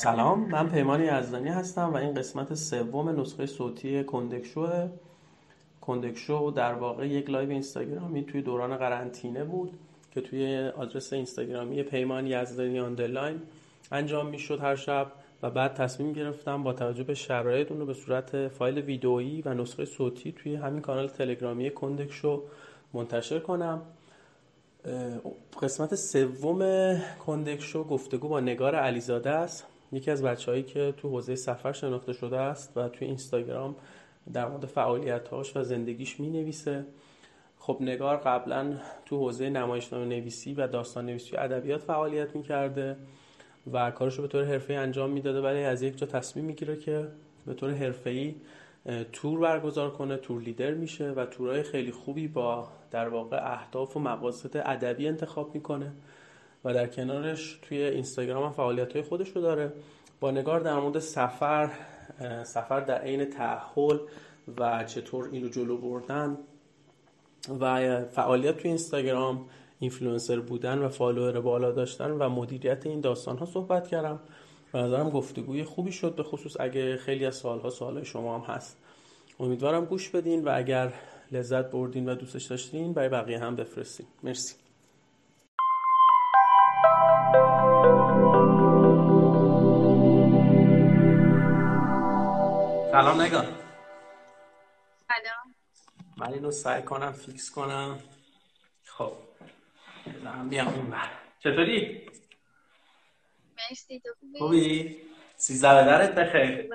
سلام من پیمان یزدانی هستم و این قسمت سوم نسخه صوتی کندکشو کندکشو در واقع یک live اینستاگرامی توی دوران قرنطینه بود که توی آدرس اینستاگرامی پیمان یزدانی underline انجام می‌شد هر شب و بعد تصمیم گرفتم با توجه به شرایط اون رو به صورت فایل ویدئویی و نسخه صوتی توی همین کانال تلگرامی کندکشو منتشر کنم. قسمت سوم کندکشو گفتگو با نگار علیزاده است. یکی از بچههایی که تو حوزه سفر شناخته شده است و توی اینستاگرام در مورد فعالیتاش و زندگیش می نویسه خب نگار قبلا تو حوزه نمایشنامه نویسی و داستان نویسی ادبیات فعالیت می‌کرده و کارش رو به طور حرفه‌ای انجام می‌داده ولی از یک جا تصمیم می‌گیره که به طور حرفه‌ای تور برگزار کنه تور لیدر میشه و تورهای خیلی خوبی با در واقع اهداف و مقاصد ادبی انتخاب می‌کنه. و در کنارش توی اینستاگرام هم فعالیت های خودش رو داره. با نگار در مورد سفر سفر در عین تأهل و چطور اینو جلو بردن و فعالیت توی اینستاگرام اینفلوئنسر بودن و follower بالا داشتن و مدیریت این داستان ها صحبت کردم. و نظرم گفتگوی خوبی شد به خصوص اگه خیلی از سالها سوال شما هم هست. امیدوارم گوش بدین و اگر لذت بردین و دوستش داشتین برای بقیه هم بفرستین. مرسی. سلام نگاه سلام. من اینو سعی کنم فیکس کنم. خب بیام این بر چطوری؟ مرسی تو خوبی؟ خوبی؟ سیزده به درت بخیر.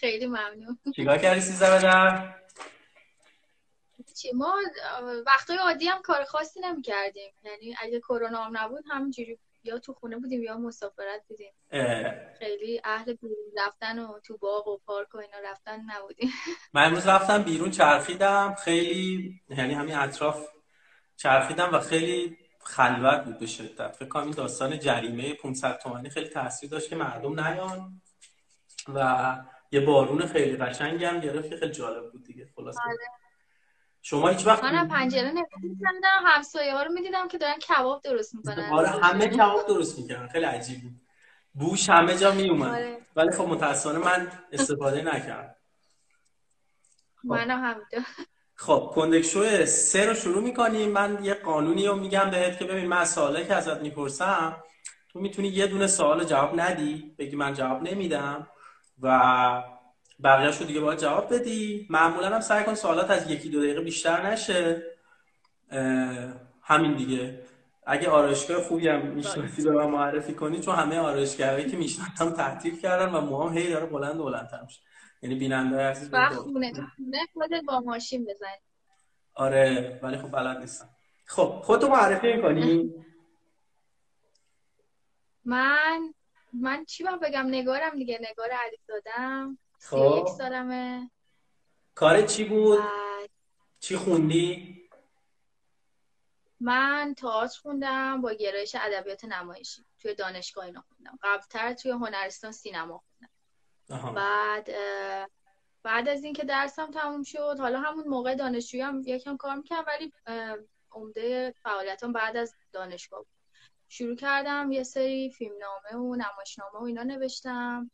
خیلی ممنون. چیکار کردی سیزده به در؟ چی؟ ما وقتای عادی هم کار خاصی نمی کردیم یعنی اگه کرونا هم نبود همینجوری یا تو خونه بودیم یا مسافرت بودیم. خیلی اهل بیرون رفتن و تو باغ و پارک و اینا رفتن نبودیم. من امروز رفتم بیرون چرخیدم. خیلی یعنی همین اطراف چرخیدم و خیلی خلوت بود به شدت. فکر کنم این داستان جریمه 500 تومانی خیلی تاثیر داشت که مردم نیان و یه بارون خیلی قشنگی هم گرفت که خیلی جالب بود دیگه. خلاص آره. شما هیچ وقت منم پنجره نمی‌دیدم همسایه ها رو می‌دیدم که دارن کباب درست می‌کنن. آره همه کباب درست می‌کنن خیلی عجیب بود. بوش همه جا میومد آره. ولی خب متاسفانه من استفاده نکردم. منم همینطور. خب کندکشو سه رو شروع می‌کنیم. من یه قانونی رو میگم بهت که ببین من سوالی که ازت می‌پرسم تو می‌تونی یه دونه سوال جواب ندی بگی من جواب نمیدم و بقیهش رو دیگه باید جواب بدی. معمولا هم سعی کن سوالات از یکی دو دقیقه بیشتر نشه. همین دیگه. اگه آرایشگاه خوبی هم می‌شناسی به من معرفی کنی چون همه آرایشگاهایی که می‌شناسم تعطیل کردن و موهام هی داره بلند بلندتر میشه. یعنی بیننده عزیز و خونه خونه خودت با ماشین بزنی. آره ولی خب بلد نیستم. خب خودتو معرفی می‌کنی؟ من من چی بگم؟ نگارم دیگه. نگار علی دادم خب. سالمه. کار چی بود؟ بعد چی خوندی؟ من تئاتر خوندم با گرایش ادبیات نمایشی. توی دانشگاه اینا خوندم. قبلتر توی هنرستان سینما خوندم. آها. بعد بعد از اینکه درسم تموم شد حالا همون موقع دانشجویی هم یکم کار می‌کردم ولی عمده فعالیتام بعد از دانشگاه بود. شروع کردم یه سری فیلمنامه و نمایشنامه و اینا نوشتم.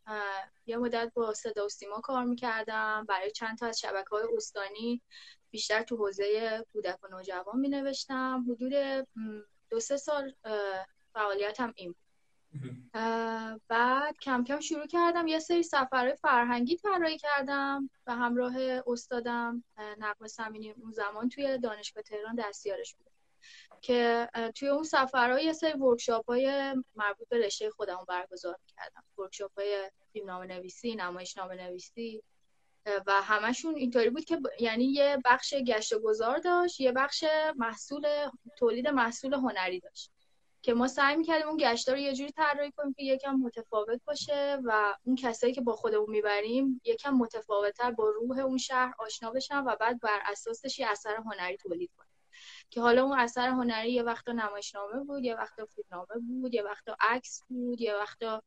یه مدت با صدا و سیما کار می‌کردم. برای چند تا از شبکه های استانی بیشتر تو حوزه کودک و نوجوان می نوشتم حدود دو سه سال فعالیتم این بود. بعد کم کم شروع کردم. یه سری سفرهای فرهنگی طراحی کردم. و همراه استادم نقم سمینی اون زمان توی دانشگاه تهران دستیارش بود که توی اون سفرها یه سری ورکشاپ های مربوط به رشته خودمون برگزار کردم ورکشاپ های فیلمنامه نویسی نمایشنامه نویسی و همشون اینطوری بود که ب- یعنی یه بخش گشت و گذار داشت یه بخش محصول تولید محصول هنری داشت. که ما سعی می‌کردیم اون گشتا رو یه جوری طراحی کنیم که یکم متفاوت باشه و اون کسایی که با خودمون می‌بریم یکم متفاوتتر با روح اون شهر آشنا بشن و بعد بر اساسش یه اثر هنری تولید کنیم. که حالا اون اثر هنری یه وقتا نمایشنامه بود یه وقتا فیلمنامه بود یه وقتا عکس بود یه وقتا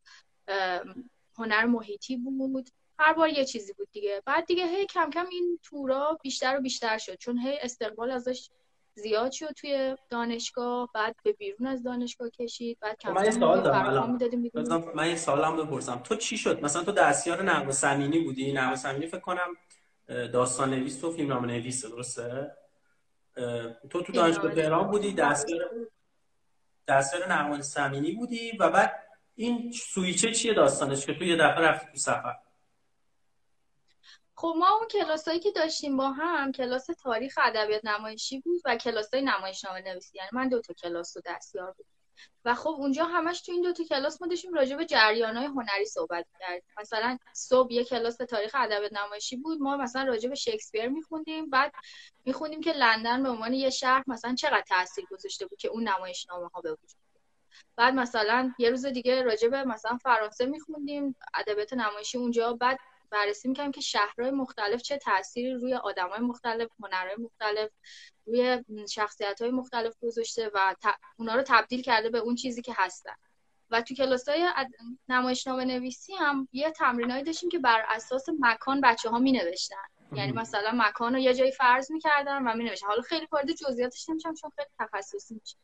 هنر محیطی بود. هر بار یه چیزی بود دیگه. بعد دیگه هی کم کم این تورا بیشتر و بیشتر شد. چون هی استقبال ازش زیاد شد توی دانشگاه بعد به بیرون از دانشگاه کشید بعد خب، من یه سوال دارم. من یه سوال هم بپرسم. تو چی شد؟ مثلا تو دستیار نقم سمینی بودی؟ نقم سمینی فکر کنم داستان نویس تو فیلم نامه نویس درسته؟ تو تو دانشگاه تهران بودی دستیار دستیار نقم سمینی بودی و بعد این سویچه چیه داستانش که تو یه دفعه رفتی تو سفر؟ خب ما اون کلاسایی که داشتیم با هم کلاس تاریخ ادبیات نمایشی بود و کلاسای نمایشنامه نویسی. یعنی من دو تا کلاس رو دستیار بود و خب اونجا همش تو این دو تا کلاس ما داشتیم راجع به جریان‌های هنری صحبت کردیم. مثلا صبح یه کلاس تاریخ ادبیات نمایشی بود ما مثلا راجع به شکسپیر میخوندیم. بعد میخوندیم که لندن به عنوان یه شهر مثلا چقدر تاثیر گذاشته بود که اون نمایشنامه ها به وجود بعد مثلا یه روز دیگه راجع به مثلا فرانسه میخوندیم ادبیات نمایشی اونجا. بعد بررسی می‌کنیم که شهرهای مختلف چه تأثیری روی آدمای مختلف هنرهای مختلف روی شخصیت های مختلف گذاشته و اونا رو تبدیل کرده به اون چیزی که هستن. و تو کلاس های نمایشنامه نویسی هم یه تمرینایی داشتیم که بر اساس مکان بچه ها می نوشتن یعنی مثلا مکان رو یه جایی فرض می‌کردن و می نوشتن حالا خیلی وارد جزئیاتش نمیشم چون خیلی تخصصی میشه.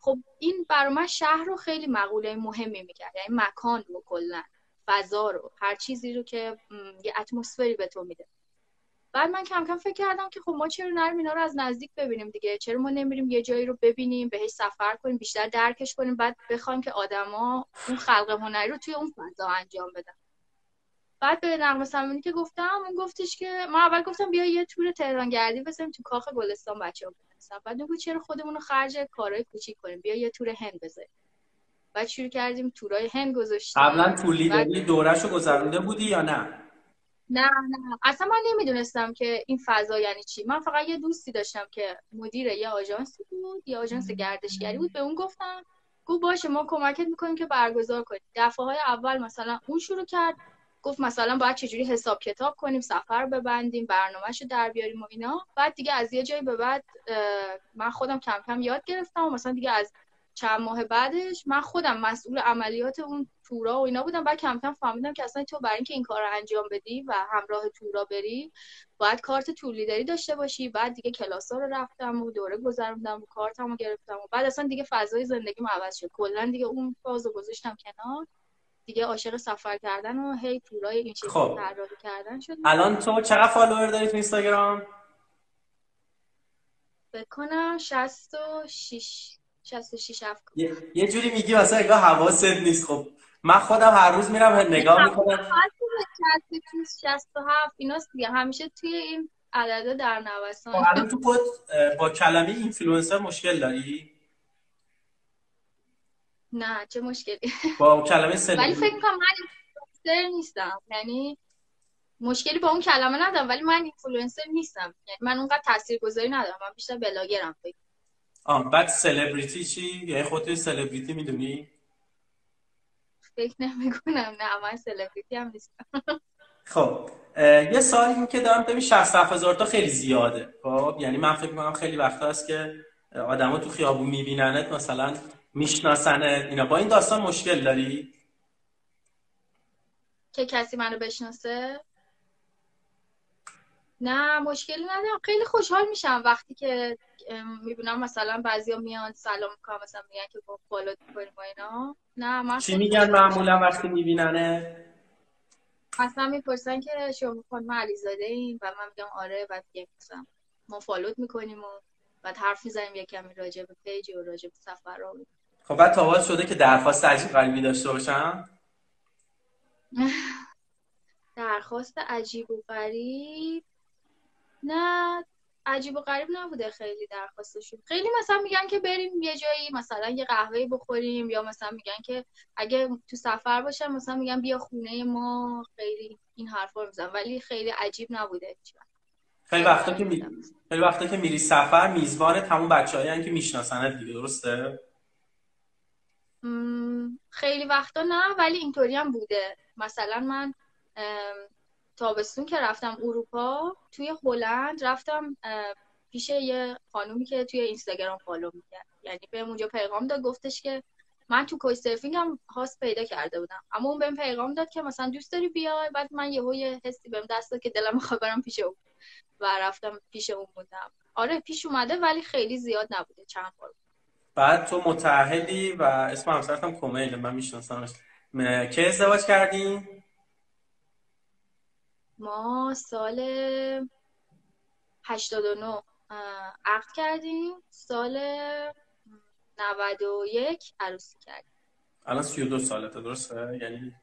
خب این برای من شهر رو خیلی مقوله مهمی می‌کرد. یعنی مکان رو کلا. فضا رو هر چیزی رو که یه اتمسفری به تو میده. بعد من کم کم فکر کردم که خب ما چرا نرم اینا رو از نزدیک ببینیم دیگه؟ چرا ما نمیریم یه جایی رو ببینیم بهش سفر کنیم بیشتر درکش کنیم بعد بخوایم که آدما اون خلق هنری رو توی اون فضا انجام بدن. بعد به نقم سمونی که گفتم اون گفتش که ما اول گفتم بیا یه تور تهران گردی بزنیم تو کاخ گلستان بچه‌ها بعد نگو چرا خودمون رو خرج کارهای کوچیک کنیم؟ بیا یه تور هند بزنیم. بعد شروع کردیم تورای هند گذاشتیم قبلا تو لیدری دورش رو گذرونده بودی یا نه؟ نه نه. اصلا من نمی‌دونستم که این فضا یعنی چی. من فقط یه دوستی داشتم که مدیر یه آژانسی بود یه آژانس گردشگری بود. به اون گفتم گفت باشه ما کمکت می‌کنیم که برگزار کنیم. دفعه های اول مثلا اون شروع کرد. گفت مثلا باید چجوری حساب کتاب کنیم سفر ببندیم برنامهش رو در بیاریم و اینا. بعد دیگه از یه جایی به بعد من خودم کم کم یاد گرفتم و مثلا دیگه از چند ماه بعدش من خودم مسئول عملیات اون تورا و اینا بودم. بعد کم کم فهمیدم که اصلا تو برای اینکه این کار رو انجام بدی و همراه تورا بری باید کارت تور لیدری داشته باشی. بعد دیگه کلاس ها رو رفتم و دوره گذروندم و کارتمو رو گرفتم و بعد اصلا دیگه فضای زندگی عوض شد. کلا دیگه اون فازو گذاشتم کنار. دیگه عاشق سفر کردن و هی تورای این چیزا خب. طراحی کردن شد الان تو چقدر follower داری تو اینستاگرام؟ فکر کنم 66 66 یه, یه جوری میگی مثلا انگار حواست نیست. خب من خودم هر روز میرم نگاه می‌کنم. 67 ایناست دیگه. همیشه توی این عدده در نوسان. خب الان تو خود با کلمه اینفلوئنسر مشکل داری؟ نه چه مشکلی؟ با کلمه سلبریتی ولی فکر کنم من اینفلوئنسر نیستم. یعنی مشکلی با اون کلمه ندارم ولی من اینفلوئنسر نیستم. یعنی من اونقدر تاثیرگذاری ندارم. من بیشتر بلاگرم فکر آه بعد سلبریتی چی؟ یعنی خودت سلبریتی می‌دونی؟ فکر نمی کنم نه من سلبریتی هم نیستم. خب یه سوالی این که دارم ببین 60 هزار تا خیلی زیاده. خب یعنی من فکر می‌کنم خیلی وقت هست که آدما تو خیابون میبیننت مثلا میشناسنت. اینا با این داستان مشکل داری؟ که کسی منو بشناسه؟ نه مشکلی ندارم. خیلی خوشحال میشم وقتی که می‌بینم مثلا بعضیا میان سلام می‌کنم مثلا میگن که با فالو کنیم و اینا. نه من چی میگن معمولا وقتی میبیننه؟ اصلا می‌پرسن که شما خانم علیزاده این و من میگم آره و دیگه مثلا ما follow ت می‌کنیم و بعد حرف می‌زنیم یه کمی راجع به page و راجع به سفر رو خب بعد تا حالا شده که درخواست عجیب غریبی داشته باشم؟ درخواست عجیب و غریب؟ نه. عجیب و غریب نبوده خیلی درخواستشون. خیلی مثلا میگن که بریم یه جایی مثلا یه قهوه بخوریم یا مثلا میگن که اگه تو سفر باشم مثلا میگن بیا خونه ما. خیلی این حرفا رو میزنن ولی خیلی عجیب نبوده خیلی وقتا که می... خیلی وقتا که میری سفر میزبان تمام بچه‌ای که میشناسنت دیگه. درسته؟ خیلی وقتا نه ولی اینطوری هم بوده. مثلا من تابستون که رفتم اروپا توی هلند رفتم پیش یه خانومی که توی اینستاگرام فالو می‌کرد. یعنی به اونجا پیغام داد گفتش که من تو کوی سرفینگ هم هاست پیدا کرده بودم. اما اون بهم پیغام داد که مثلا دوست داری بیای؟ بعد من یهو یه حسی بهم دست داد که دلم می‌خواد برم پیش او و رفتم پیش اون بودم. آره پیش اومده ولی خیلی زیاد نبوده چند بار. بعد تو متعهدی و اسم همسرت هم کمیل من میشناسمش. که ازدواج کردین؟ ما سال 89 عقد کردیم. سال 91 عروسی کردیم. الان 32 سالته درسته؟ یعنی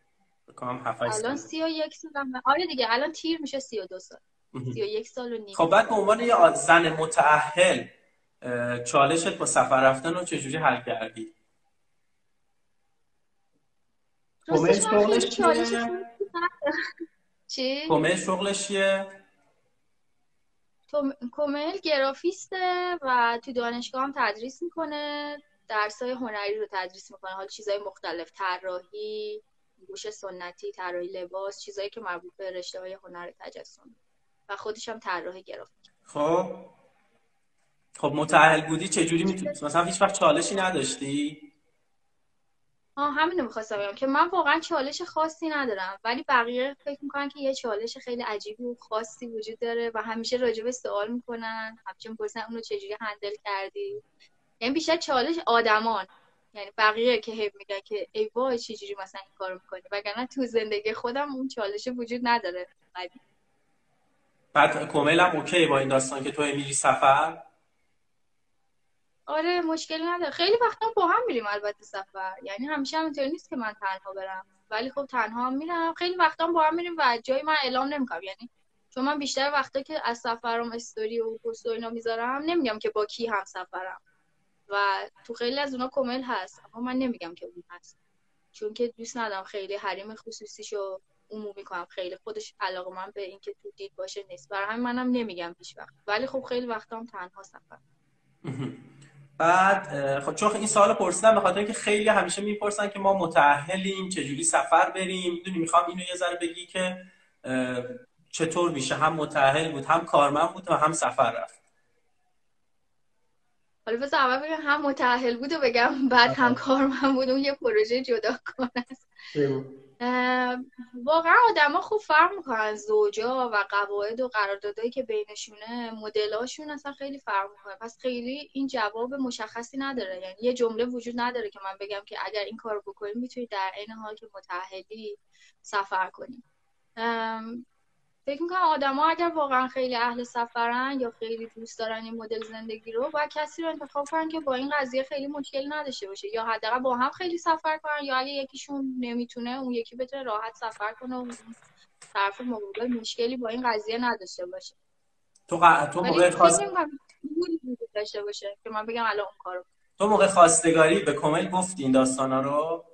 بکنم 7 الان 31 سالم آره دیگه الان تیر میشه 32 سال. 31 سال و نیم. خب بعد به عنوان یه زن متأهل چالشت با سفر رفتن رو چجوری حل کردی؟ شغلش چی؟ کمیل شغلش چیه؟ کمیل گرافیسته و تو دانشگاه هم تدریس می‌کنه. درسای هنری رو تدریس می‌کنه. حال چیزای مختلف طراحی گوش سنتی طراحی لباس چیزایی که مربوط به رشته های هنر تجسم. و خودش هم طراح گرافیک. خب. خب متأهل بودی چجوری می‌تونی مثلا هیچ وقت چالشی نداشتی؟ آه همینو می‌خواستم بگم که من واقعا چالش خاصی ندارم ولی بقیه فکر می‌کنن که یه چالش خیلی عجیبی و خاصی وجود داره و همیشه راجب سوال می‌کنن همیشه می‌پرسن اونو چجوری هندل کردی؟ یعنی بیشتر چالش آدمان یعنی بقیه که هی میگن که ای وای چجوری مثلا این کارو می‌کنی؟ وگرنه تو زندگی خودم اون چالش وجود نداره. بعد کومیل هم اوکی با این داستان که تو میری سفر؟ آره مشکلی نداره. خیلی وقتا با هم میریم البته سفر. یعنی همیشه هم اینطوری نیست که من تنها برم. ولی خب تنها میرم. خیلی وقتا با هم میریم و جای من اعلام نمی‌کنم. یعنی چون من بیشتر وقتا که از سفرم استوری و پست و اینا می‌ذارم نمیگم که با کی هم سفرم. و تو خیلی از اونا کمل هست. اما من نمیگم که اون هست. چون که دوست ندارم خیلی حریم خصوصیشو عمومی کنم. خیلی خودش علاقه من به اینکه تو دید باشه نیست. برای همین منم نمیگم هیچ وقت. ولی خب خیلی وقتا هم تنها سفر بعد خب چون این سوال پرسیدم به خاطر اینکه خیلی همیشه می‌پرسن که ما متأهلیم چجوری سفر بریم؟ می‌دونی می‌خوام اینو یه ذره بگی که چطور میشه؟ هم متأهل بود هم کارمند بود و هم سفر رفت. حالا بس اول بگم هم متأهل بود و بگم بعد هم کارمند بود اون یه پروژه جدا کنه. واقعا آدما خوب فرق می‌کنن زوجا و قواعد و قراردادهایی که بینشونه مدلاشون اصلا خیلی فرق می‌کنه. پس خیلی این جواب مشخصی نداره. یعنی یه جمله وجود نداره که من بگم که اگر این کار بکنیم می‌تونید در عین حال که متحدی سفر کنیم فکر می‌کنم آدما اگر واقعا خیلی اهل سفرن یا خیلی دوست دارن این مدل زندگی رو باید کسی رو انتخاب کنن که با این قضیه خیلی مشکل نداشته باشه. یا حداقل با هم خیلی سفر کنن یا اگه یکیشون نمی‌تونه اون یکی بتونه راحت سفر کنه و طرف مقابل مشکلی با این قضیه نداشته باشه. تو ق... تو موقع خواست داشته باشه که من بگم الان اون کارو تو موقع خواستگاری به کامل گفتی این داستانا رو؟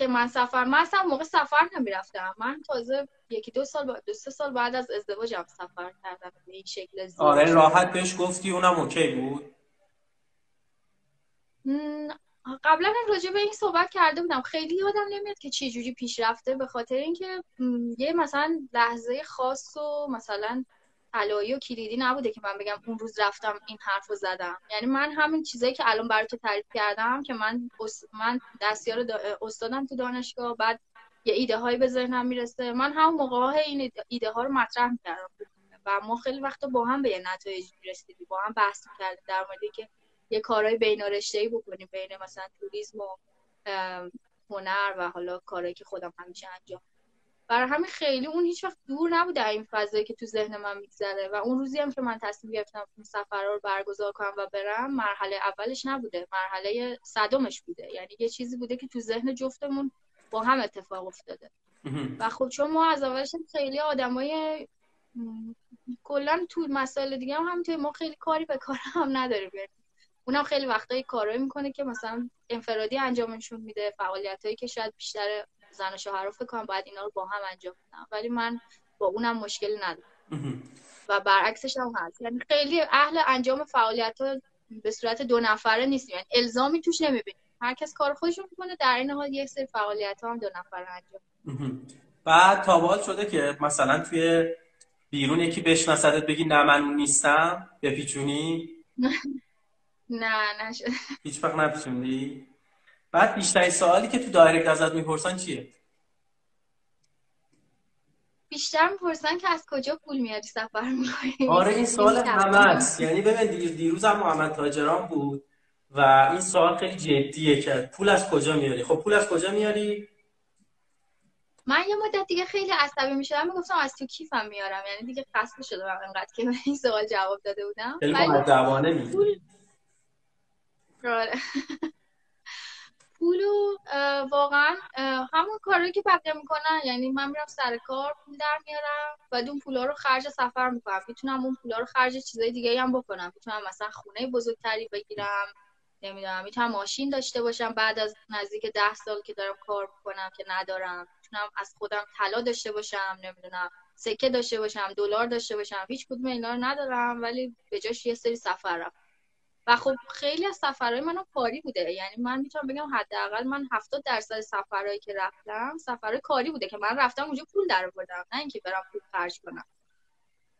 که من سفر من اصلا موقع سفر نمی‌رفتم. من تازه یکی دو سال با... دو سه سال بعد از ازدواجم سفر کردم. به این شکل زیاد. آره راحت بهش گفتی اونم اوکی بود؟ قبلا هم راجع به این صحبت کرده بودم. خیلی یادم نمیاد که چه جوری پیش رفته به خاطر اینکه یه مثلا لحظه خاص و مثلا علایی و کلیدی نبوده که من بگم اون روز رفتم این حرف رو زدم. یعنی من همین چیزایی که الان برای تو تعریف کردم که من من دستیار استادم تو دانشگاه بعد یه ایده هایی به ذهنم می‌رسه. من هم موقع این ایده ها رو مطرح می‌کردم. و ما خیلی وقتا با هم به یه نتایج می‌رسیدیم. با هم بحث می‌کردیم در موردی که یه کارهای بین ای بکنیم بین مثلا توریسم و هنر و حالا کارهایی که خودم همیشه انجام برای همین خیلی اون هیچ وقت دور نبود در این فضایی که تو ذهن من میگذره. و اون روزی هم که من تصمیم گرفتم اون سفر رو برگزار کنم و برم مرحله اولش نبوده. مرحله صدمش بوده. یعنی یه چیزی بوده که تو ذهن جفتمون با هم اتفاق افتاده. و خب چون ما از اولش خیلی آدمای کلا تو مسائل دیگه هم همینطوری ما خیلی کاری به کار هم نداریم. یعنی اونم خیلی وقتایی کارایی می‌کنه که مثلا انفرادی انجامشون میده فعالیتایی که شاید بیشتر زن و شوهر رو فکر کنم باید اینا رو با هم انجام بدم ولی من با اونم مشکلی ندارم. و برعکسش هم هست. یعنی خیلی اهل انجام فعالیت ها به صورت دو نفره نیست یعنی الزامی توش نمی‌بینیم. هر کس کار خودش رو می‌کنه در این حال یک سری فعالیت ها هم دو نفره انجام بعد تابال شده که مثلا توی بیرون یکی بشناسدت بگی نه من اون نیستم بپیچونی؟ نه نشد. هیچ وقت نپیچوندی؟ بعد بیشترین سوالی که تو دایرکت ازت می‌پرسن چیه؟ بیشتر می‌پرسن که از کجا پول میاری سفر می‌کنی؟ آره این سوال همه یعنی ببین دیروز هم محمد تاجران بود و این سوال خیلی جدیه که پول از کجا میاری؟ خب پول از کجا میاری؟ من یه مدت دیگه خیلی عصبی می‌شدم می‌گفتم از تو کیفم میارم؟ یعنی دیگه خسته شدم انقدر که این سوال جواب داده بودم. ولی پول آره. پولو واقعا همون کاری که بقیه می‌کنن. یعنی من میرم سر کار پول در میارم و اون پولا رو خرج سفر می‌کنم. می‌تونم اون پولا رو خرج چیزای دیگه هم بکنم. می‌تونم مثلا خونه بزرگتری بگیرم نمی‌دونم می‌تونم ماشین داشته باشم بعد از نزدیک ده سال که دارم کار می‌کنم که ندارم. می‌تونم از خودم طلا داشته باشم نمی‌دونم سکه داشته باشم دلار داشته باشم. هیچ کدوم اینا رو ندارم ولی به جاش یه سری سفر رفتم و خب خیلی از سفرهای منم کاری بوده. یعنی من می‌تونم بگم حداقل من 70 درصد سفرهایی که رفتم سفرهای کاری بوده که من رفتم اونجا پول در آوردم نه اینکه برم پول خرج کنم.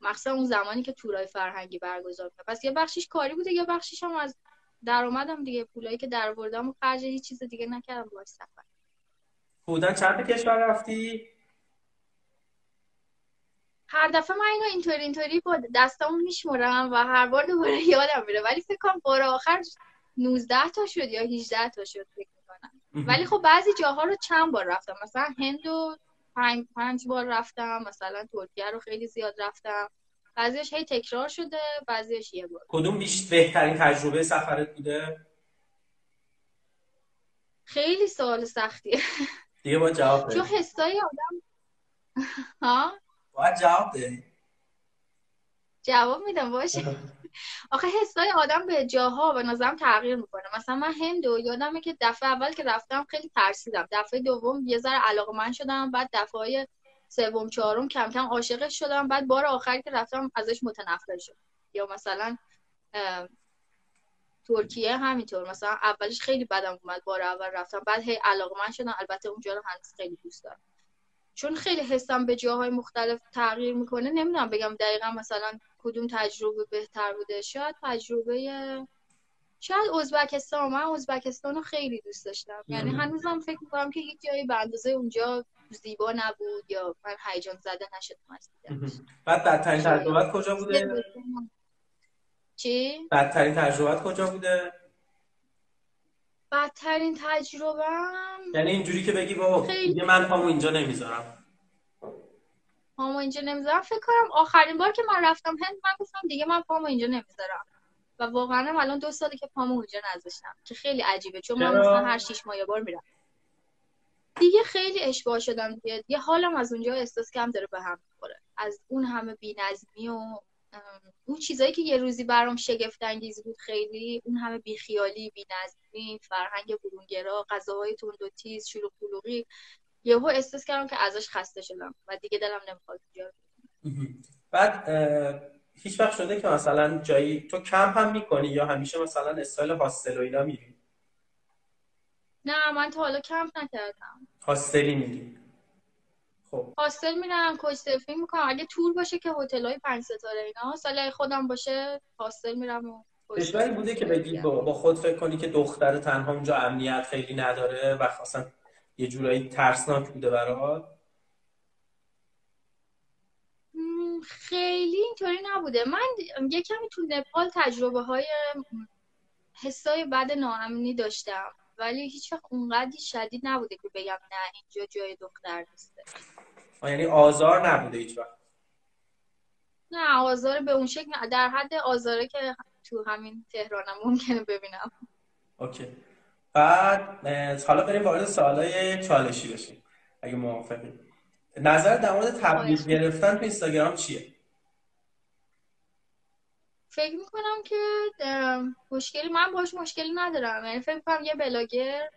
مخصوصا اون زمانی که تورای فرهنگی برگزار کردم پس یه بخشیش کاری بوده یه بخشیش هم از درآمدم دیگه. پولایی که در آوردم و خرج هیچ چیز دیگه نکردم باهاش سفر. بودن چند کشور رفتی؟ هر دفعه من اینو اینطوری اینطوری با دستامو میشمرم و هر بار دوباره یادم میره. ولی فکر کنم بار آخر 19 تا شد یا 18 تا شد فکر می‌کنم. ولی خب بعضی جاها رو چند بار رفتم. مثلا هند و پنج, پنج بار رفتم. مثلا ترکیه رو خیلی زیاد رفتم. بعضیش هی تکرار شده بعضیش یه بار. کدوم بیش بهترین تجربه سفرت بوده؟ خیلی سوال سختیه. دیگه با جواب چون حسای آدم ها؟ باید جواب ده جواب میدم باشه. آخه حسای آدم به جاها به نظرم تغییر می‌کنه. مثلا من هندو یادمه که دفعه اول که رفتم خیلی ترسیدم. دفعه دوم یه ذره علاقه من شدم بعد دفعه سوم چهارم کم کم عاشقش شدم. بعد بار آخری که رفتم ازش متنفر شدم. یا مثلا ترکیه همینطور. مثلا اولش خیلی بدم اومد بار اول رفتم. بعد هی علاقه من شدم. البته اونجا رو هنوز خیلی دوست دارم. چون خیلی حسم به جاهای مختلف تغییر می‌کنه نمی‌دونم بگم دقیقا مثلا کدوم تجربه بهتر بوده. شاید تجربه شاید ازبکستان. من ازبکستان رو خیلی دوست داشتم. یعنی هنوزم فکر می‌کنم که هیچ جایی به اندازه اونجا زیبا نبود یا من هیجان زده نشدم از بعد بدترین تجربه کجا بوده؟ چی؟ بدترین تجربه کجا بوده؟ بدترین تجربه یعنی اینجوری که بگی بابا دیگه من پامو اینجا نمی‌ذارم. پامو اینجا نمی‌ذارم؟ فکر کنم آخرین بار که من رفتم هند من گفتم دیگه من پامو اینجا نمی‌ذارم. و واقعا الان دو ساله که پامو اونجا نذاشتم که خیلی عجیبه چون من مثلا هر شیش ماه بار میرم. دیگه خیلی اشباه شدم دیگه. یه حالم از اونجا احساس کم داره به هم می‌خوره. از اون همه بی‌نظمی و اون چیزایی که یه روزی برام شگفت انگیز بود خیلی اون همه بیخیالی بی‌نظمی فرهنگ برونگرا غذاهای تند و تیز شلوغ پلوغی یهو احساس کردم که ازش خسته شدم و دیگه دلم نمی‌خواد اونجا بعد هیچ وقت شده که مثلا جایی تو کمپ هم می‌کنی یا همیشه مثلا استایل هاستل و اینا میری؟ نه من تا حالا کمپ نکردم. هاستلی میری خب. هاستل میرم کوچ سرفینگ می‌کنم. اگه تور باشه که هتل های پنج ستاره اینا سال خودم باشه هاستل میرم و کشوری بوده که بگی با خود فکر کنی که دختر تنها اونجا امنیت خیلی نداره و اصلا یه جورایی ترسناک بوده برات؟ خیلی اینطوری نبوده. من یه کمی تو نپال تجربه های حسای بد ناامنی داشتم. ولی هیچ وقت اونقدی شدید نبوده که بگم نه اینجا جای دختر نیسته یعنی آزار نبوده هیچ وقت. نه آزار به اون شکل نه. در حد آزاره که تو همین تهرانم ممکنه ببینم. اوکی. بعد حالا بریم وارد سوالای چالشی بشیم اگه موافقی. نظر در مورد تبلیغ گرفتن تو اینستاگرام چیه؟ فکر می‌کنم که مشکلی من باش مشکلی ندارم. یعنی فکر می‌کنم یه بلاگر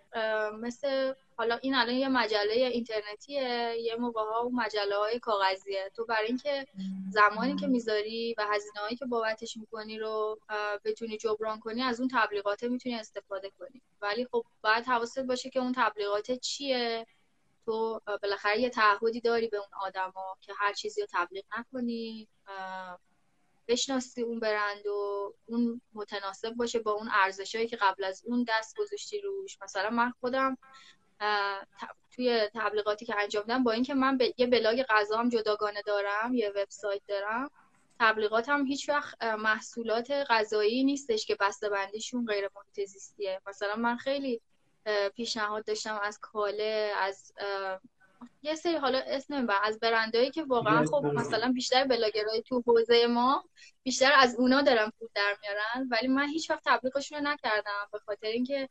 مثل حالا این الان یه مجله اینترنتیه یه موقع ها و مجله های کاغذیه. تو برای اینکه زمانی که می‌ذاری و هزینه هایی که بابتش می‌کنی رو بتونی جبران کنی از اون تبلیغات می‌تونی استفاده کنی. ولی خب باید حواست باشه که اون تبلیغات چیه؟ تو بالاخره یه تعهدی داری به اون آدما که هر چیزی رو تبلیغ نکنی بشناسی اون برند و اون متناسب باشه با اون ارزشهایی که قبل از اون دست گذاشتی روش. مثلا من خودم توی تبلیغاتی که انجام دادم با اینکه من به یه بلاگ غذا هم جداگانه دارم یه وبسایت دارم تبلیغاتم هیچ وقت محصولات غذایی نیستش که بسته بندیشون غیر محیط زیستیه مثلا من خیلی پیشنهاد داشتم از کاله از یه سری حالا اسم نمی‌برم از برندهایی که واقعا خب مثلا بیشتر بلاگرای تو حوزه ما بیشتر از اونا دارن پول در میارن ولی من هیچ وقت تبلیغشون رو نکردم به خاطر اینکه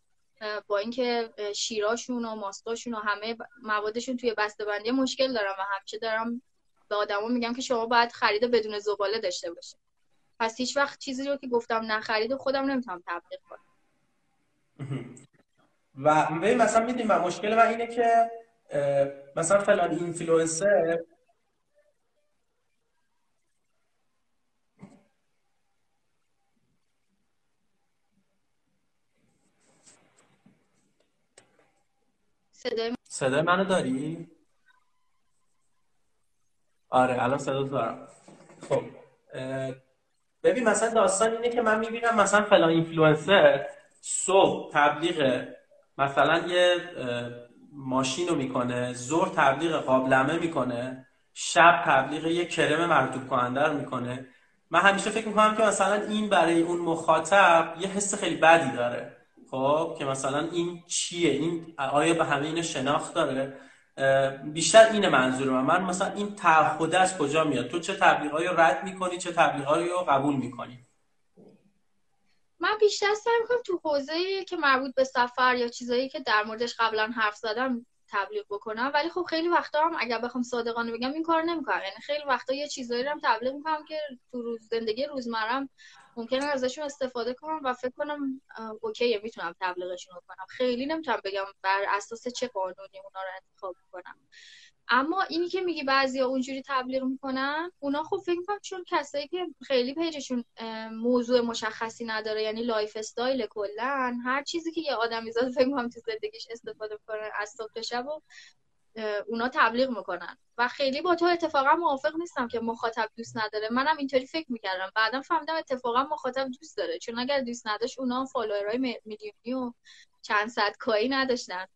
با اینکه شیراشون و ماستاشون و همه موادشون توی بندی مشکل دارم و همیشه دارم به آدما میگم که شما باید خرید بدون زباله داشته باشید پس هیچ وقت چیزی رو که گفتم نخرید و خودم نمی‌تونم تبلیغ کنم. و مثلا میدیم مشکل من اینه که مثلا فلان اینفلوئنسر صدای صدای منو داری؟ آره الان صدا دارم. خب ببین مثلا داستان اینه که من می‌بینم مثلا فلان اینفلوئنسر صبح تبلیغ مثلا یه ماشین رو می‌کنه زور تبلیغ قابلمه می‌کنه شب تبلیغ یه کرم مرتوب کننده رو می‌کنه. من همیشه فکر می‌کنم که مثلا این برای اون مخاطب یه حس خیلی بدی داره. خب که مثلا این چیه؟ این آیا به همه این شناخت داره؟ بیشتر اینه منظور من. من مثلا این تعهد از کجا میاد؟ تو چه تبلیغایی رد می‌کنی؟ چه تبلیغایی رو قبول می‌کنی؟ من بیشتر سعی می‌کنم تو حوزه که مربوط به سفر یا چیزایی که در موردش قبلا حرف زدم تبلیغ بکنم. ولی خب خیلی وقتا هم اگر بخوام صادقانه بگم این کار نمی‌کنم. یعنی خیلی وقتا یه چیزایی رو هم تبلیغ می‌کنم که تو روز زندگی روزمرم ممکنه ازشون استفاده کنم و فکر کنم okay ه می‌تونم تبلیغشون کنم. خیلی نمی‌تونم بگم بر اساس چه قانونی اونا رو انتخاب کنم. اما اینی که میگی بعضیا اونجوری تبلیغ می‌کنن اونا خب فکر می‌کنم چون کسایی که خیلی page شون موضوع مشخصی نداره یعنی lifestyle کلا هر چیزی که یه آدمی زاد فکر می‌کنم تو زندگیش استفاده می‌کنه از صبح شب و اونا تبلیغ می‌کنن. و خیلی با تو اتفاقا موافق نیستم که مخاطب دوست نداره. منم اینطوری فکر می‌کردم. بعدا فهمیدم اتفاقا مخاطب دوست داره. چون اگر دوست نداشت اونا follower ای میلیونی و چند صد K یی نداشتن.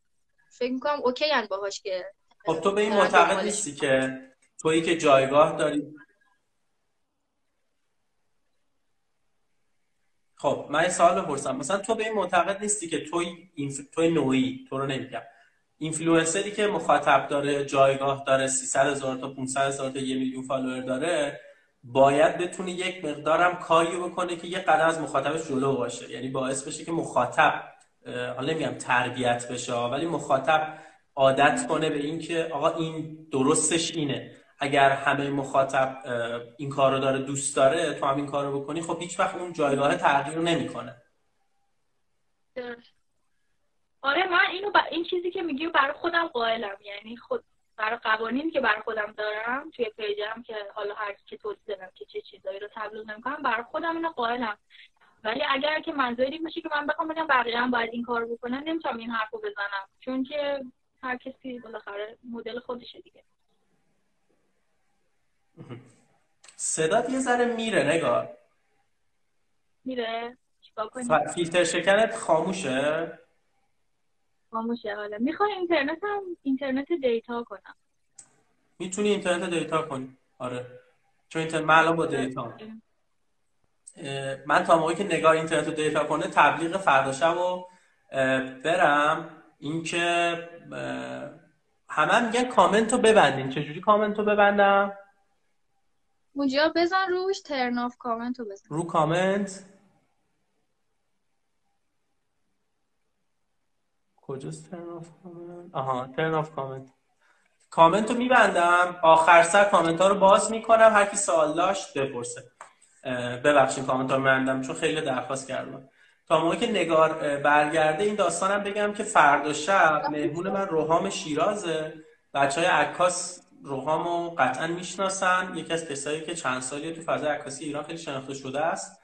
فکر می‌کنم okay ان باهاش که خب تو به این معتقد نیستی که تویی که جایگاه داری؟ خب من این سوال بپرسم. مثلا تو به این معتقد نیستی که توی این توی نوعی تو رو نمیگم. اینفلوئنسری که مخاطب داره جایگاه داره 300 هزار تا 500 هزار تا یه میلیون follower داره باید بتونه یک مقدارم کاری بکنه که یه قدر از مخاطبش جلو باشه. یعنی باعث بشه که مخاطب حالا نمیگم تربیت بشه ولی مخاطب عادت کنه به اینکه آقا این درستش اینه. اگر همه مخاطب این کار رو داره دوست داره تو هم این کار بکنی خب هیچ وقت اون جایگاه تغییر نمی‌کنه. آره من اینو این چیزی که میگی برای خودم قائلم. یعنی خود برای قوانینی که برای خودم دارم توی پیجم که حالا هر که توضیح دادم که چه چیزایی رو تبلیغ نمی‌کنم برای خودم اینو قائلم. ولی اگر که منظوری باشه که من بخوام بگم بقیه هم باید این کار بکنن نمی‌تونم این حرفو بزنم. چون که هر کسی بالاخره مدل خودشه دیگه. صدات یه ذره میره نگار. میره؟ فیلتر شکنت خاموشه؟ خاموشه حالا می‌خوای اینترنت هم اینترنت دیتا کنم. می‌تونی اینترنت دیتا کنی. آره. چون اینترنت من با دیتا. من تا موقعی که نگار اینترنت رو دیتا کنه تبلیغ فردا شب و برم. اینکه همه میگن کامنت رو ببندین. چجوری کامنت رو ببندم؟ اونجا بزن روش ترن آف کامنت رو بزن. رو کامنت؟ کجاست ترن آف کامنت آها ترن آف کامنت کامنت رو میبندم. آخر سر کامنت ها رو باز می‌کنم. هر کی سوال داشت بپرسه. ببخشید کامنت ها میبندم چون خیلی درخواست کردم. تا موقعی که نگار برگرده این داستانم بگم که فردا شب مهمون من روحام شیرازه. بچه های عکاس روحامو قطعا می‌شناسن. یکی از کسایی که چند سالی تو فضای عکاسی ایران خیلی شناخته شده است.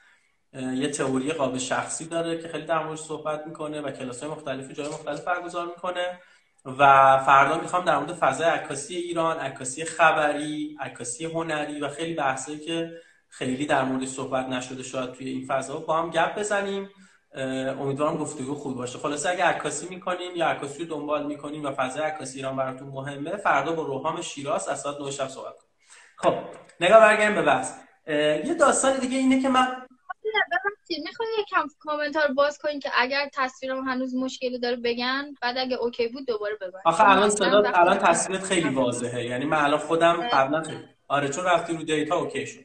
یه تئوری قابل شخصی داره که خیلی در موردش صحبت می‌کنه و کلاس های مختلف جای مختلف برگزار می‌کنه و فردا می‌خوام در مورد فضای عکاسی ایران عکاسی خبری عکاسی هنری و خیلی بحثایی که خیلی در موردش صحبت نشده شاید توی این فضا با هم گپ بزنیم. امیدوارم گفتگو خوب باشه. خلاصه اگه عکاسی می‌کنین یا عکاسی رو دنبال می‌کنین و فضای عکاسی ایران براتون مهمه فردا با روحام شیراز از ساعت 9 شب صحبت کنیم. خب نگاه برگردیم به بحث. یه داستان دیگه اینه که من می‌خوای یکم کامنت رو باز کنین که اگر تصویرم هنوز مشکلی داره بگن بعد اگه اوکی بود دوباره ببر آخه الان صدا الان تصویرت خیلی واضحه. یعنی من الان خودم قبلا خیلی آره چون رفتی رو data okay شد.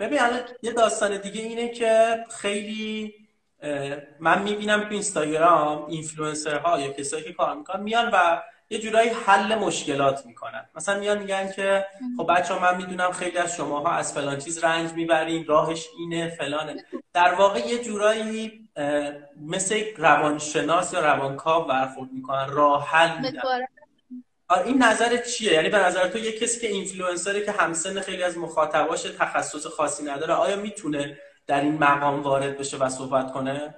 ببین الان یه داستان دیگه اینه که خیلی من می‌بینم تو اینستاگرام اینفلوئنسرها یا کسایی که کار می‌کنن میان و یه جورایی حل مشکلات می‌کنن. مثلا میان میگن که خب بچه ها من می‌دونم خیلی از شماها از فلان چیز رنج می‌برین راهش اینه فلانه. در واقع یه جورایی مثل روانشناس یا روانکاو برخورد می‌کنن راه حل میدن. این نظر چیه؟ یعنی به نظر تو یه کسی که اینفلوئنسره که همسن خیلی از مخاطباش تخصص خاصی نداره آیا می‌تونه در این مقام وارد بشه و صحبت کنه؟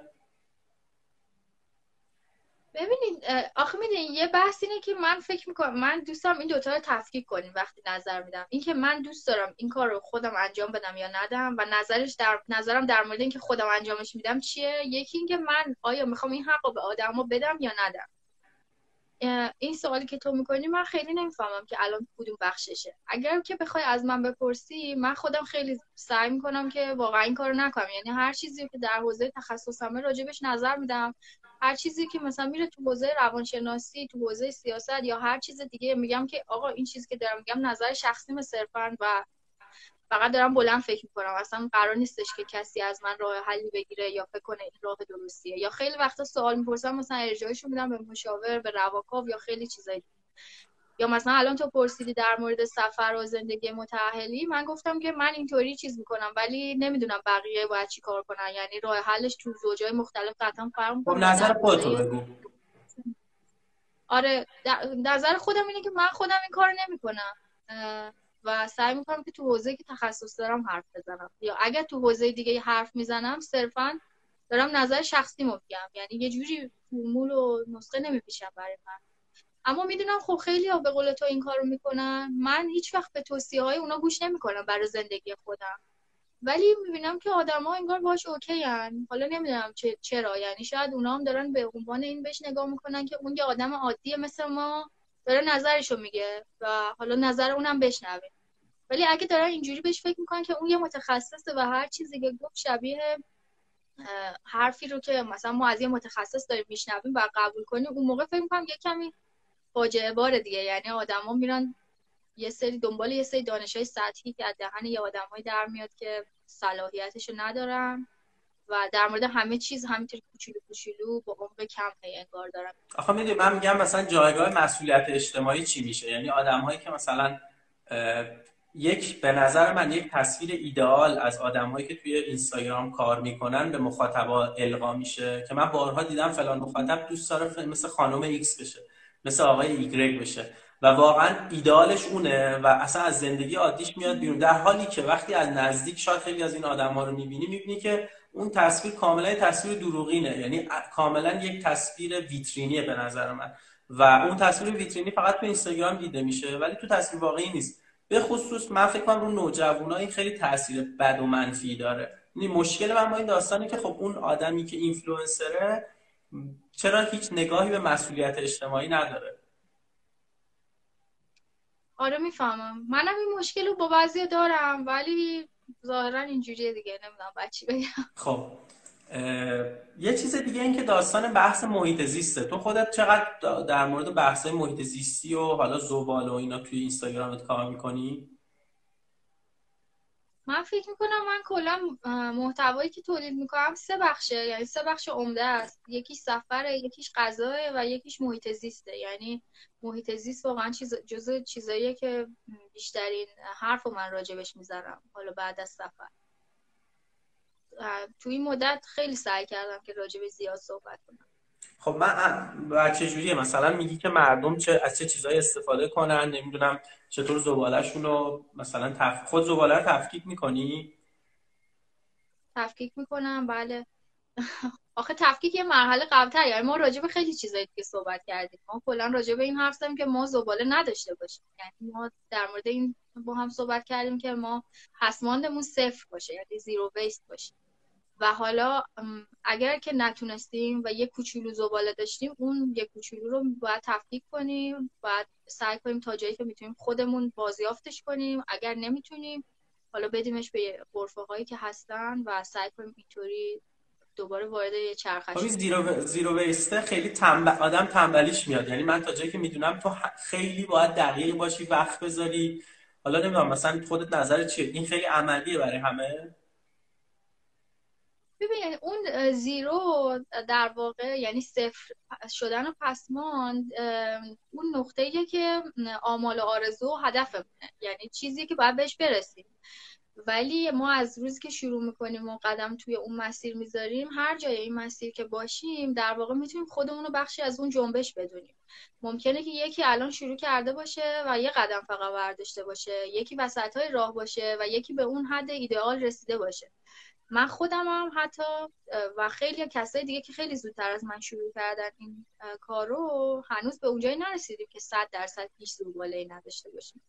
ببینید آخه می‌دونید یه بحث اینه که من فکر می‌کنم من دوست دارم این دوتا رو تفکیک کنیم وقتی نظر میدم. این که من دوست دارم این کار رو خودم انجام بدم یا ندم و نظرش در نظرم در مورد اینکه خودم انجامش میدم چیه؟ یکی اینکه من آیا می‌خوام این حق رو به آدما بدم یا ندم. این سوالی که تو می‌کنی من خیلی نمی‌فهمم که الان کدوم بخششه. اگر که بخوای از من بپرسی من خودم خیلی سعی می‌کنم که واقعا این کارو نکنم. یعنی هر چیزی که در حوزه تخصصمه راجبش نظر میدم. هر چیزی که مثلا میره تو حوزه روانشناسی تو حوزه سیاست یا هر چیز دیگه میگم که آقا این چیزی که دارم میگم نظر شخصی صرفا و فقط دارم بلند فکر می‌کنم. اصلا قرار نیستش که کسی از من راه حلی بگیره یا فکر کنه این راه درستیه. یا خیلی وقتا سوال می‌پرسم مثلا ارجاعشو میدم به مشاور به رواکاو یا خیلی چیزایی. یا مثلا الان تو پرسیدی در مورد سفر و زندگی متأهلی من گفتم که من اینطوری چیز می‌کنم ولی نمی‌دونم بقیه باید چی کار کنن. یعنی راه حلش تو زوجای مختلف قطعا فرق خب، می‌کنه نظر خودتو بگو. آره نظر خودم اینه که من خودم این کار نمی‌کنم. و سعی می‌کنم که تو حوزه که تخصص دارم حرف بزنم. یا اگر تو حوزه دیگه حرف می‌زنم صرفا دارم نظر شخصی میگم. یعنی یه جوری فرمول و نسخه نمیپیشم برای من. اما می‌دونم خب خیلی ها به قول تو این کارو می‌کنن. من هیچ وقت به توصیه های اونا گوش نمی‌کنم برای زندگی خودم. ولی می‌بینم که آدما انگار باش اوکی هن. حالا نمی‌دونم چرا. یعنی شاید اونا هم دارن به عنوان این بهش نگاه می‌کنن که اون یه آدم عادیه مثل ما داره نظرشو میگه و حالا نظر اونم بشنوه. ولی اگه دارن اینجوری بهش فکر می‌کنن که اون یه متخصصه و هر چیزی که گفت شبیه حرفی رو که مثلا ما از یه متخصص داریم میشنویم و قبول کنیم اون موقع فکر می‌کنم یه کمی فاجعه بار دیگه. یعنی آدما میرن یه سری دنبال یه سری دانش های سطحی که از دهن یه آدمایی در میاد که صلاحیتشو ندارن و در مورد همه چیز همینطور کوچولو کوچولو با عمق کم انگار دارن. آخه می‌دونی من میگم مثلا جایگاه مسئولیت اجتماعی چی میشه؟ یعنی آدمهایی که مثلا یک به نظر من یک تصویر ایدئال از آدمهایی که توی اینستاگرام کار می‌کنن به مخاطبا القا میشه که من بارها دیدم فلان مخاطب دوست داره مثل خانم ایکس بشه. مثل آقای ایگرگ بشه. و واقعا ایدالش اونه و اصلا از زندگی عادیش میاد بیرون. در حالی که وقتی از نزدیک شاید خیلی از این آدم ها رو می‌بینی می‌بینی که اون تصویر کاملا تصویر دروغینه. یعنی کاملا یک تصویر ویترینیه به نظر من. و اون تصویر ویترینی فقط تو اینستاگرام دیده میشه ولی تو تصویر واقعی نیست. به خصوص من فکر کنم رو نوجوانایی خیلی تاثیر بد و منفی داره. یعنی مشکل من با این داستانه که خب اون آدمی که اینفلوئنسره چرا هیچ نگاهی به مسئولیت اجتماعی نداره؟ آره می‌فهمم. منم این مشکل رو با بعضی دارم ولی ظاهرا اینجوریه دیگه. نمی‌دونم بچی بگم. خب یه چیز دیگه این که داستان بحث محیط زیسته. تو خودت چقدر در مورد بحث محیط زیستی و حالا زبال و اینا توی اینستاگرامت کار می‌کنی؟ من فکر می‌کنم من کلا محتوایی که تولید می‌کنم سه بخشه یعنی سه بخش عمده است. یکیش سفره یکیش غذاه و یکیش محیط زیسته. یعنی محیط زیست واقعا چیز جزء چیزاییه که بیشترین حرف من راجبش می‌ذارم. حالا بعد از سفر. تو این مدت خیلی سعی کردم که راجب زیاد صحبت کنم. خب من چه جوریه؟ مثلا میگی که مردم چه از چه چیزایی استفاده کنن؟ نمی‌دونم چطور زبالهشون رو مثلا تف... خود زباله رو تفکیک می‌کنی؟ تفکیک می‌کنم بله. آخه تفکیک یه مرحله قبلتر یعنی ما راجع به خیلی چیزایی دیگه صحبت کردیم. ما کلا راجع به این حرف زدیم که ما زباله نداشته باشیم. یعنی ما در مورد این با هم صحبت کردیم که ما پسماندمون صفر باشه یعنی زیرو ویست باشه و حالا اگر که نتونستیم و یک کوچولو زباله داشتیم اون یک کوچولو رو باید تفکیک کنیم باید سعی کنیم تا جایی که می‌تونیم خودمون بازیافتش کنیم. اگر نمی‌تونیم حالا بدیمش به غرفه هایی که هستن و سعی کنیم اینطوری دوباره وارد یه چرخش زیرو زیرو ویسته خیلی تنبل آدم تنبلیش میاد. یعنی من تا جایی که می‌دونم تو خیلی باید دقیق باشی وقت بذاری. حالا نمی‌دونم مثلا خودت نظر چیه این خیلی عملیه برای همه. اون زیرو در واقع یعنی صفر شدن و پسماند اون نقطه که آمال و آرزو و یعنی چیزی که باید بهش برسیم. ولی ما از روزی که شروع می‌کنیم و قدم توی اون مسیر می‌ذاریم هر جای این مسیر که باشیم در واقع می‌تونیم خودمون رو بخشی از اون جنبش بدونیم. ممکنه که یکی الان شروع کرده باشه و یه قدم فقط برداشته باشه یکی وسط های راه باشه و یکی به اون حد ایدئال رسیده باشه. من خودم هم حتی و خیلی کسای دیگه که خیلی زودتر از من شروع کردن این کارو هنوز به اونجایی نرسیدیم که صد درصد هیچ زباله نداشته باشیم.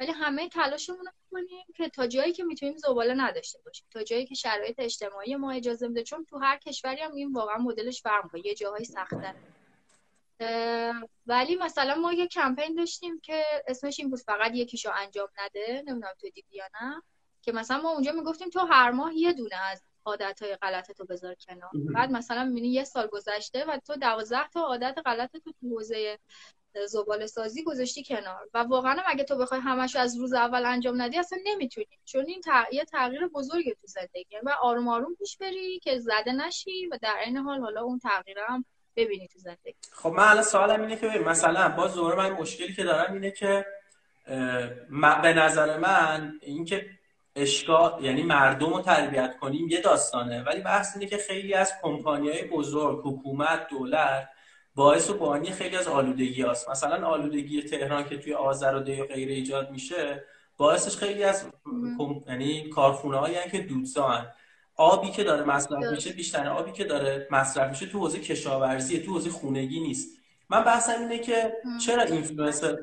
ولی همه تلاشمون رو کنیم که تا جایی که می‌تونیم زباله نداشته باشیم. تا جایی که شرایط اجتماعی ما اجازه میده. چون تو هر کشوری هم این واقعا مدلش فرق یه جاهای سخته. ولی مثلا ما یه کمپین داشتیم که اسمش این بود فقط یکیشو انجام نده. نمی‌دونم تو دیدی یا نه. که مثلا ما اونجا می‌گفتیم تو هر ماه یه دونه از عادت های غلط تو بذار کنار. بعد مثلا می‌بینی یه سال گذشته و تو دوازده تا عادت غلط تو تو حوزه زباله سازی گذاشتی کنار. و واقعا اگه تو بخوای همش از روز اول انجام ندی اصلا نمی‌تونی. چون این تغییر تغییر بزرگی تو زندگی. و آروم آروم پیش بری که زده نشی و در این حال حالا اون تغییر هم ببینی تو زندگی. خب من الان سوالم اینه که مثلا با زور من مشکلی که دارم اینه که به نظر من اینکه اشکال یعنی مردم رو تربیت کنیم یه داستانه. ولی بحث اینه که خیلی از کمپانی های بزرگ حکومت دولت باعث و بانی خیلی از آلودگی هست. مثلا آلودگی تهران که توی آذر و دی و غیره ایجاد میشه باعثش خیلی از یعنی کارخونه هایی که دودزان آبی که داره مصرف میشه بیشتر آبی که داره مصرف میشه تو حوزه کشاورزی تو حوزه خونگی نیست. من بحثم اینه که چرا اینفلوئنسر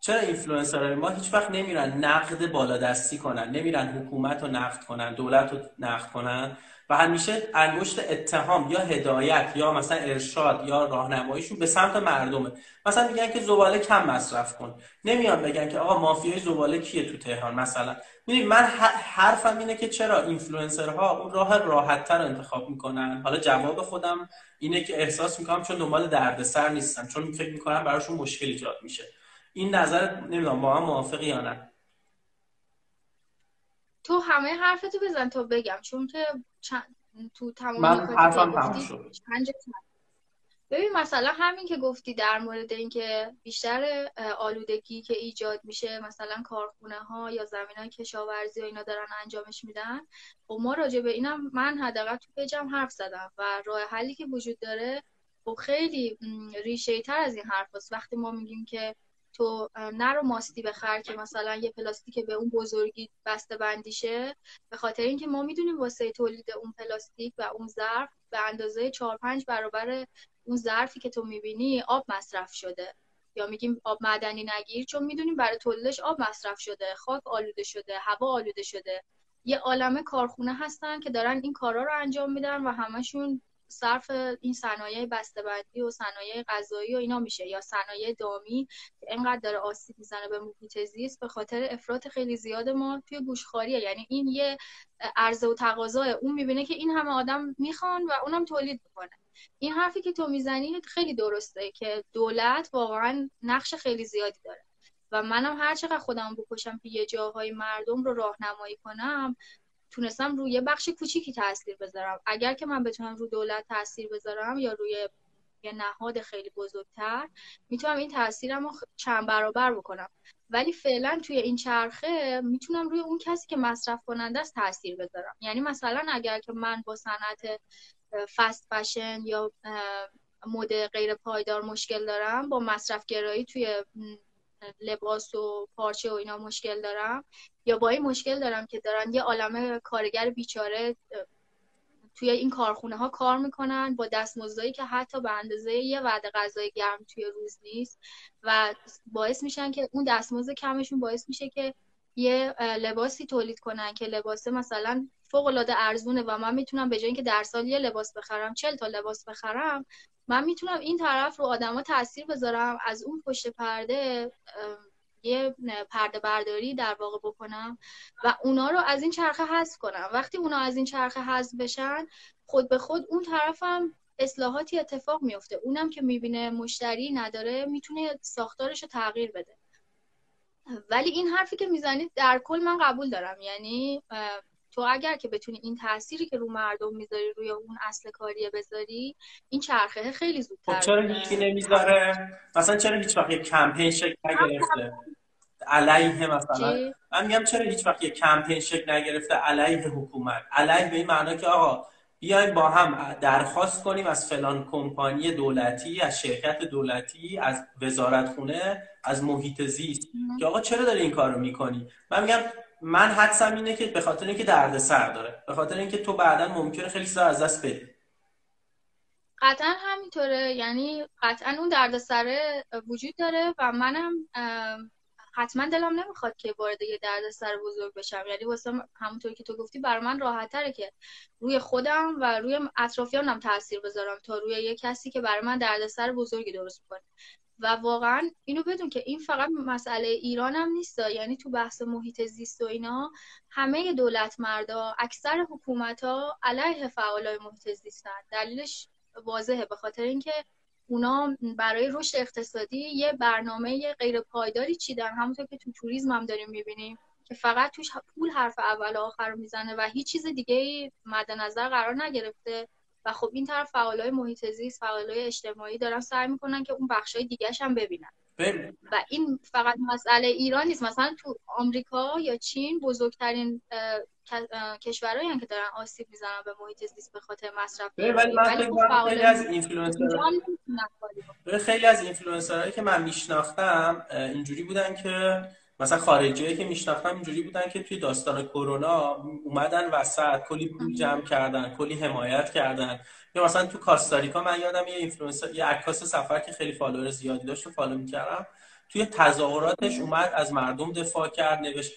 چرا اینفلوئنسرهای ما هیچ وقت نمیرن نقد بالادستی کنن نمیرن حکومت رو نقد کنن دولت رو نقد کنن؟ و همیشه انگشت اتهام یا هدایت یا مثلا ارشاد یا راهنماییشون به سمت مردمه. مثلا میگن که زباله کم مصرف کن. نمیان بگن که آقا مافیای زباله کیه تو تهران مثلا؟ می‌دونی من حرفم اینه که چرا اینفلوئنسرها اون راه راحت تر انتخاب می‌کنن؟ حالا جواب خودم اینه که احساس می‌کنم چون دنبال دردسر نیستن چون فکر می‌کنم براشون مشکل ایجاد میشه. این نظر نمی‌دونم با هم موافقی یا نه تو همه حرفتو بزن تا بگم چون که چند... تو تمام من حرفم تمام شد ببین مثلا همین که گفتی در مورد اینکه بیشتر آلودگی که ایجاد میشه مثلا کارخونه ها یا زمین های کشاورزی و اینا دارن انجامش میدن خب ما راجع به اینم من حداقل تو پیجم حرف زدم و راه حلی که وجود داره خب خیلی ریشه تر از این حرف هست. وقتی ما میگیم که تو نرو ماستی بخر که مثلا یه پلاستیک به اون بزرگی بسته بندیشه. به خاطر اینکه ما می‌دونیم واسه تولید اون پلاستیک و اون ظرف به اندازه 4 5 برابر اون ظرفی که تو می‌بینی آب مصرف شده. یا میگیم آب معدنی نگیر چون می‌دونیم برای تولیدش آب مصرف شده خاک آلوده شده هوا آلوده شده. یه عالمه کارخونه هستن که دارن این کارا رو انجام میدن و همشون صرف این صنایع بسته‌بندی و صنایع غذایی و اینا میشه یا صنایع دامی که اینقدر داره آسیب می‌زنه به محیط زیست به خاطر افراط خیلی زیاد ما توی گوشخاریه. یعنی این یه عرضه و تقاضا اون می‌بینه که این همه آدم می‌خوان و اونم تولید می‌کنه. این حرفی که تو می‌زنی خیلی درسته که دولت واقعا نقش خیلی زیادی داره. و منم هر چقدر خودم بکشم که یه جاهای مردم رو راهنمایی کنم تونستم روی بخش کوچیکی تاثیر بذارم. اگر که من بتونم رو دولت تاثیر بذارم یا روی یه نهاد خیلی بزرگتر می‌تونم این تاثیرم رو چند برابر بکنم. ولی فعلا توی این چرخه می‌تونم روی اون کسی که مصرف کننده است تاثیر بذارم. یعنی مثلا اگر که من با صنعت فست فشن یا مد غیر پایدار مشکل دارم با مصرف گرایی توی لباس و پارچه و اینا مشکل دارم یا با این مشکل دارم که دارن یه عالمه کارگر بیچاره توی این کارخونه ها کار می‌کنن با دستمزدایی که حتی به اندازه یه وعده غذای گرم توی روز نیست و باعث میشن که اون دستمزد کمشون باعث میشه که یه لباسی تولید کنن که لباس مثلا فوق العاده ارزونه و من می‌تونم به جای اینکه در سال یه لباس بخرم چل تا لباس بخرم من می‌تونم این طرف رو آدما تاثیر بذارم از اون پشت پرده یه پرده برداری در واقع بکنم و اونا رو از این چرخه حذف کنم. وقتی اونا از این چرخه حذف بشن خود به خود اون طرفم اصلاحاتی اتفاق میفته اونم که می‌بینه مشتری نداره می‌تونه ساختارش رو تغییر بده. ولی این حرفی که می‌زنید در کل من قبول دارم. یعنی تو اگر که بتونی این تأثیری که رو مردم می‌ذاری روی اون اصل کاریه بذاری این چرخه خیلی زودتر خب چرا هیچی نمی‌ذاره؟ مثلا چرا هیچ وقت یک کمپین شکل نگرفته؟ علیه مثلا. من میگم چرا هیچ وقت یک کمپین شکل نگرفته؟ علیه حکومت. علیه به این معنا که آقا بیایم با هم درخواست کنیم از فلان کمپانی دولتی از شرکت دولتی از وزارتخونه از محیط زیست. که آقا چرا داری این کار رو می‌کنی؟ من میگم من حدسم اینه که به خاطر اینکه درد سر داره به خاطر اینکه تو بعدا ممکنه خیلی سر از دست بدی قطعا همینطوره. یعنی قطعا اون درد سر وجود داره و منم حتما دلم نمی‌خواد که وارد یه درد سر بزرگ بشم. یعنی واسه همونطور که تو گفتی برای من راحت تره که روی خودم و روی اطرافیانم تاثیر بذارم تا روی یه کسی که برای من درد سر بزرگی درست کنه و واقعا اینو بدون که این فقط مسئله ایران هم نیست یعنی تو بحث محیط زیست و اینا همه دولت مردا اکثر حکومت ها علیه فعالای محیط زیستن دلیلش واضحه به خاطر اینکه اونا برای رشد اقتصادی یه برنامه غیر پایداری چیدن. همونطور که تو توریسم هم داریم می‌بینیم که فقط توش پول حرف اول و آخر رو می‌زنه و هیچ چیز دیگه مد نظر قرار نگرفته. و خب این طرف فعالای محیط زیست فعالای اجتماعی دارن سعی می‌کنن که اون بخشای دیگهش هم ببینن. و این فقط مسئله ایران نیست. مثلا تو آمریکا یا چین بزرگترین کشورهایی که دارن آسیب می‌زنن به محیط زیست به خاطر مصرف ولی من خب خیلی از اینفلوئنسرها خیلی از اینفلوئنسرهایی که من میشناختم اینجوری بودن که مثلا خارجی که میشناختم اینجوری بودن که توی داستان کرونا اومدن وسط کلی پول جمع کردن کلی حمایت کردن. یا مثلا تو کاستاریکا من یادم یه اینفلوئنسر یه عکاس سفر که خیلی follower زیادی داشت و follow می‌کردم. توی تظاهراتش اومد از مردم دفاع کرد نوشت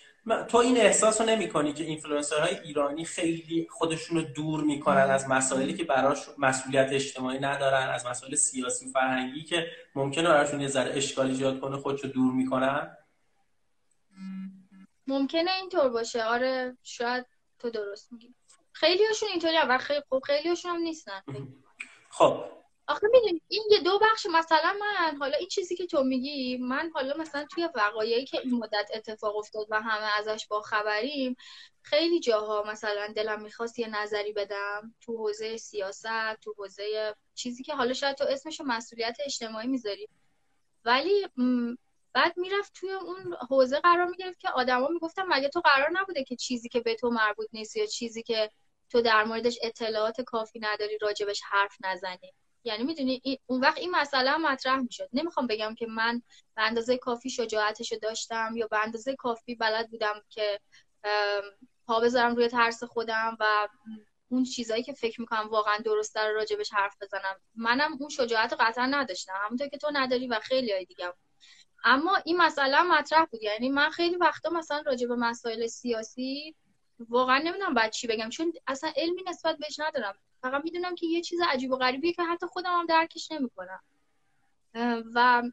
تو این احساس رو نمی کنی که اینفلوئنسرهای ایرانی خیلی خودشون رو دور می‌کنن از مسائلی که براش مسئولیت اجتماعی ندارن از مسائل سیاسی فرهنگی که ممکنه براشون یه ذره اشکال ایجاد کنه خودشو دور می‌کنن ممکنه اینطور باشه. آره شاید تو درست میگی. خیلی هاشون اینطوری و خیلی خب خیلی هاشون هم نیستن. خب. آخه می‌دونی این یه دو بخش مثلا من حالا این چیزی که تو میگی من حالا مثلا توی وقایعی که این مدت اتفاق افتاد و همه ازش با خبریم خیلی جاها مثلا دلم می‌خواست یه نظری بدم تو حوزه سیاست تو حوزه چیزی که حالا شاید تو اسمش مسئولیت اجتماعی می‌ذاری. ولی بعد می‌رفت توی اون حوزه قرار می‌گرفت که آدما می‌گفتن مگه تو قرار نبوده که چیزی که به تو مربوط نیست یا چیزی که تو در موردش اطلاعات کافی نداری راجبش حرف نزنی. یعنی می‌دونی اون وقت این مسئله مطرح می‌شد. نمی‌خوام بگم که من به اندازه کافی شجاعتش داشتم یا به اندازه کافی بلد بودم که پا بذارم روی ترس خودم و اون چیزایی که فکر می‌کنم واقعا درست داره راجبش حرف بزنم. منم اون شجاعت قطعا نداشتم. همونطور که تو نداری و خیلی های دیگه اما این مسئله مطرح بود. یعنی من خیلی وقتا مثلا راجع به مسائل سیاسی واقعا نمی‌دونم بعد چی بگم چون اصلا علمی نسبت بهش ندارم. فقط می‌دونم که یه چیز عجیب و غریبیه که حتی خودم هم درکش نمی‌کنم. و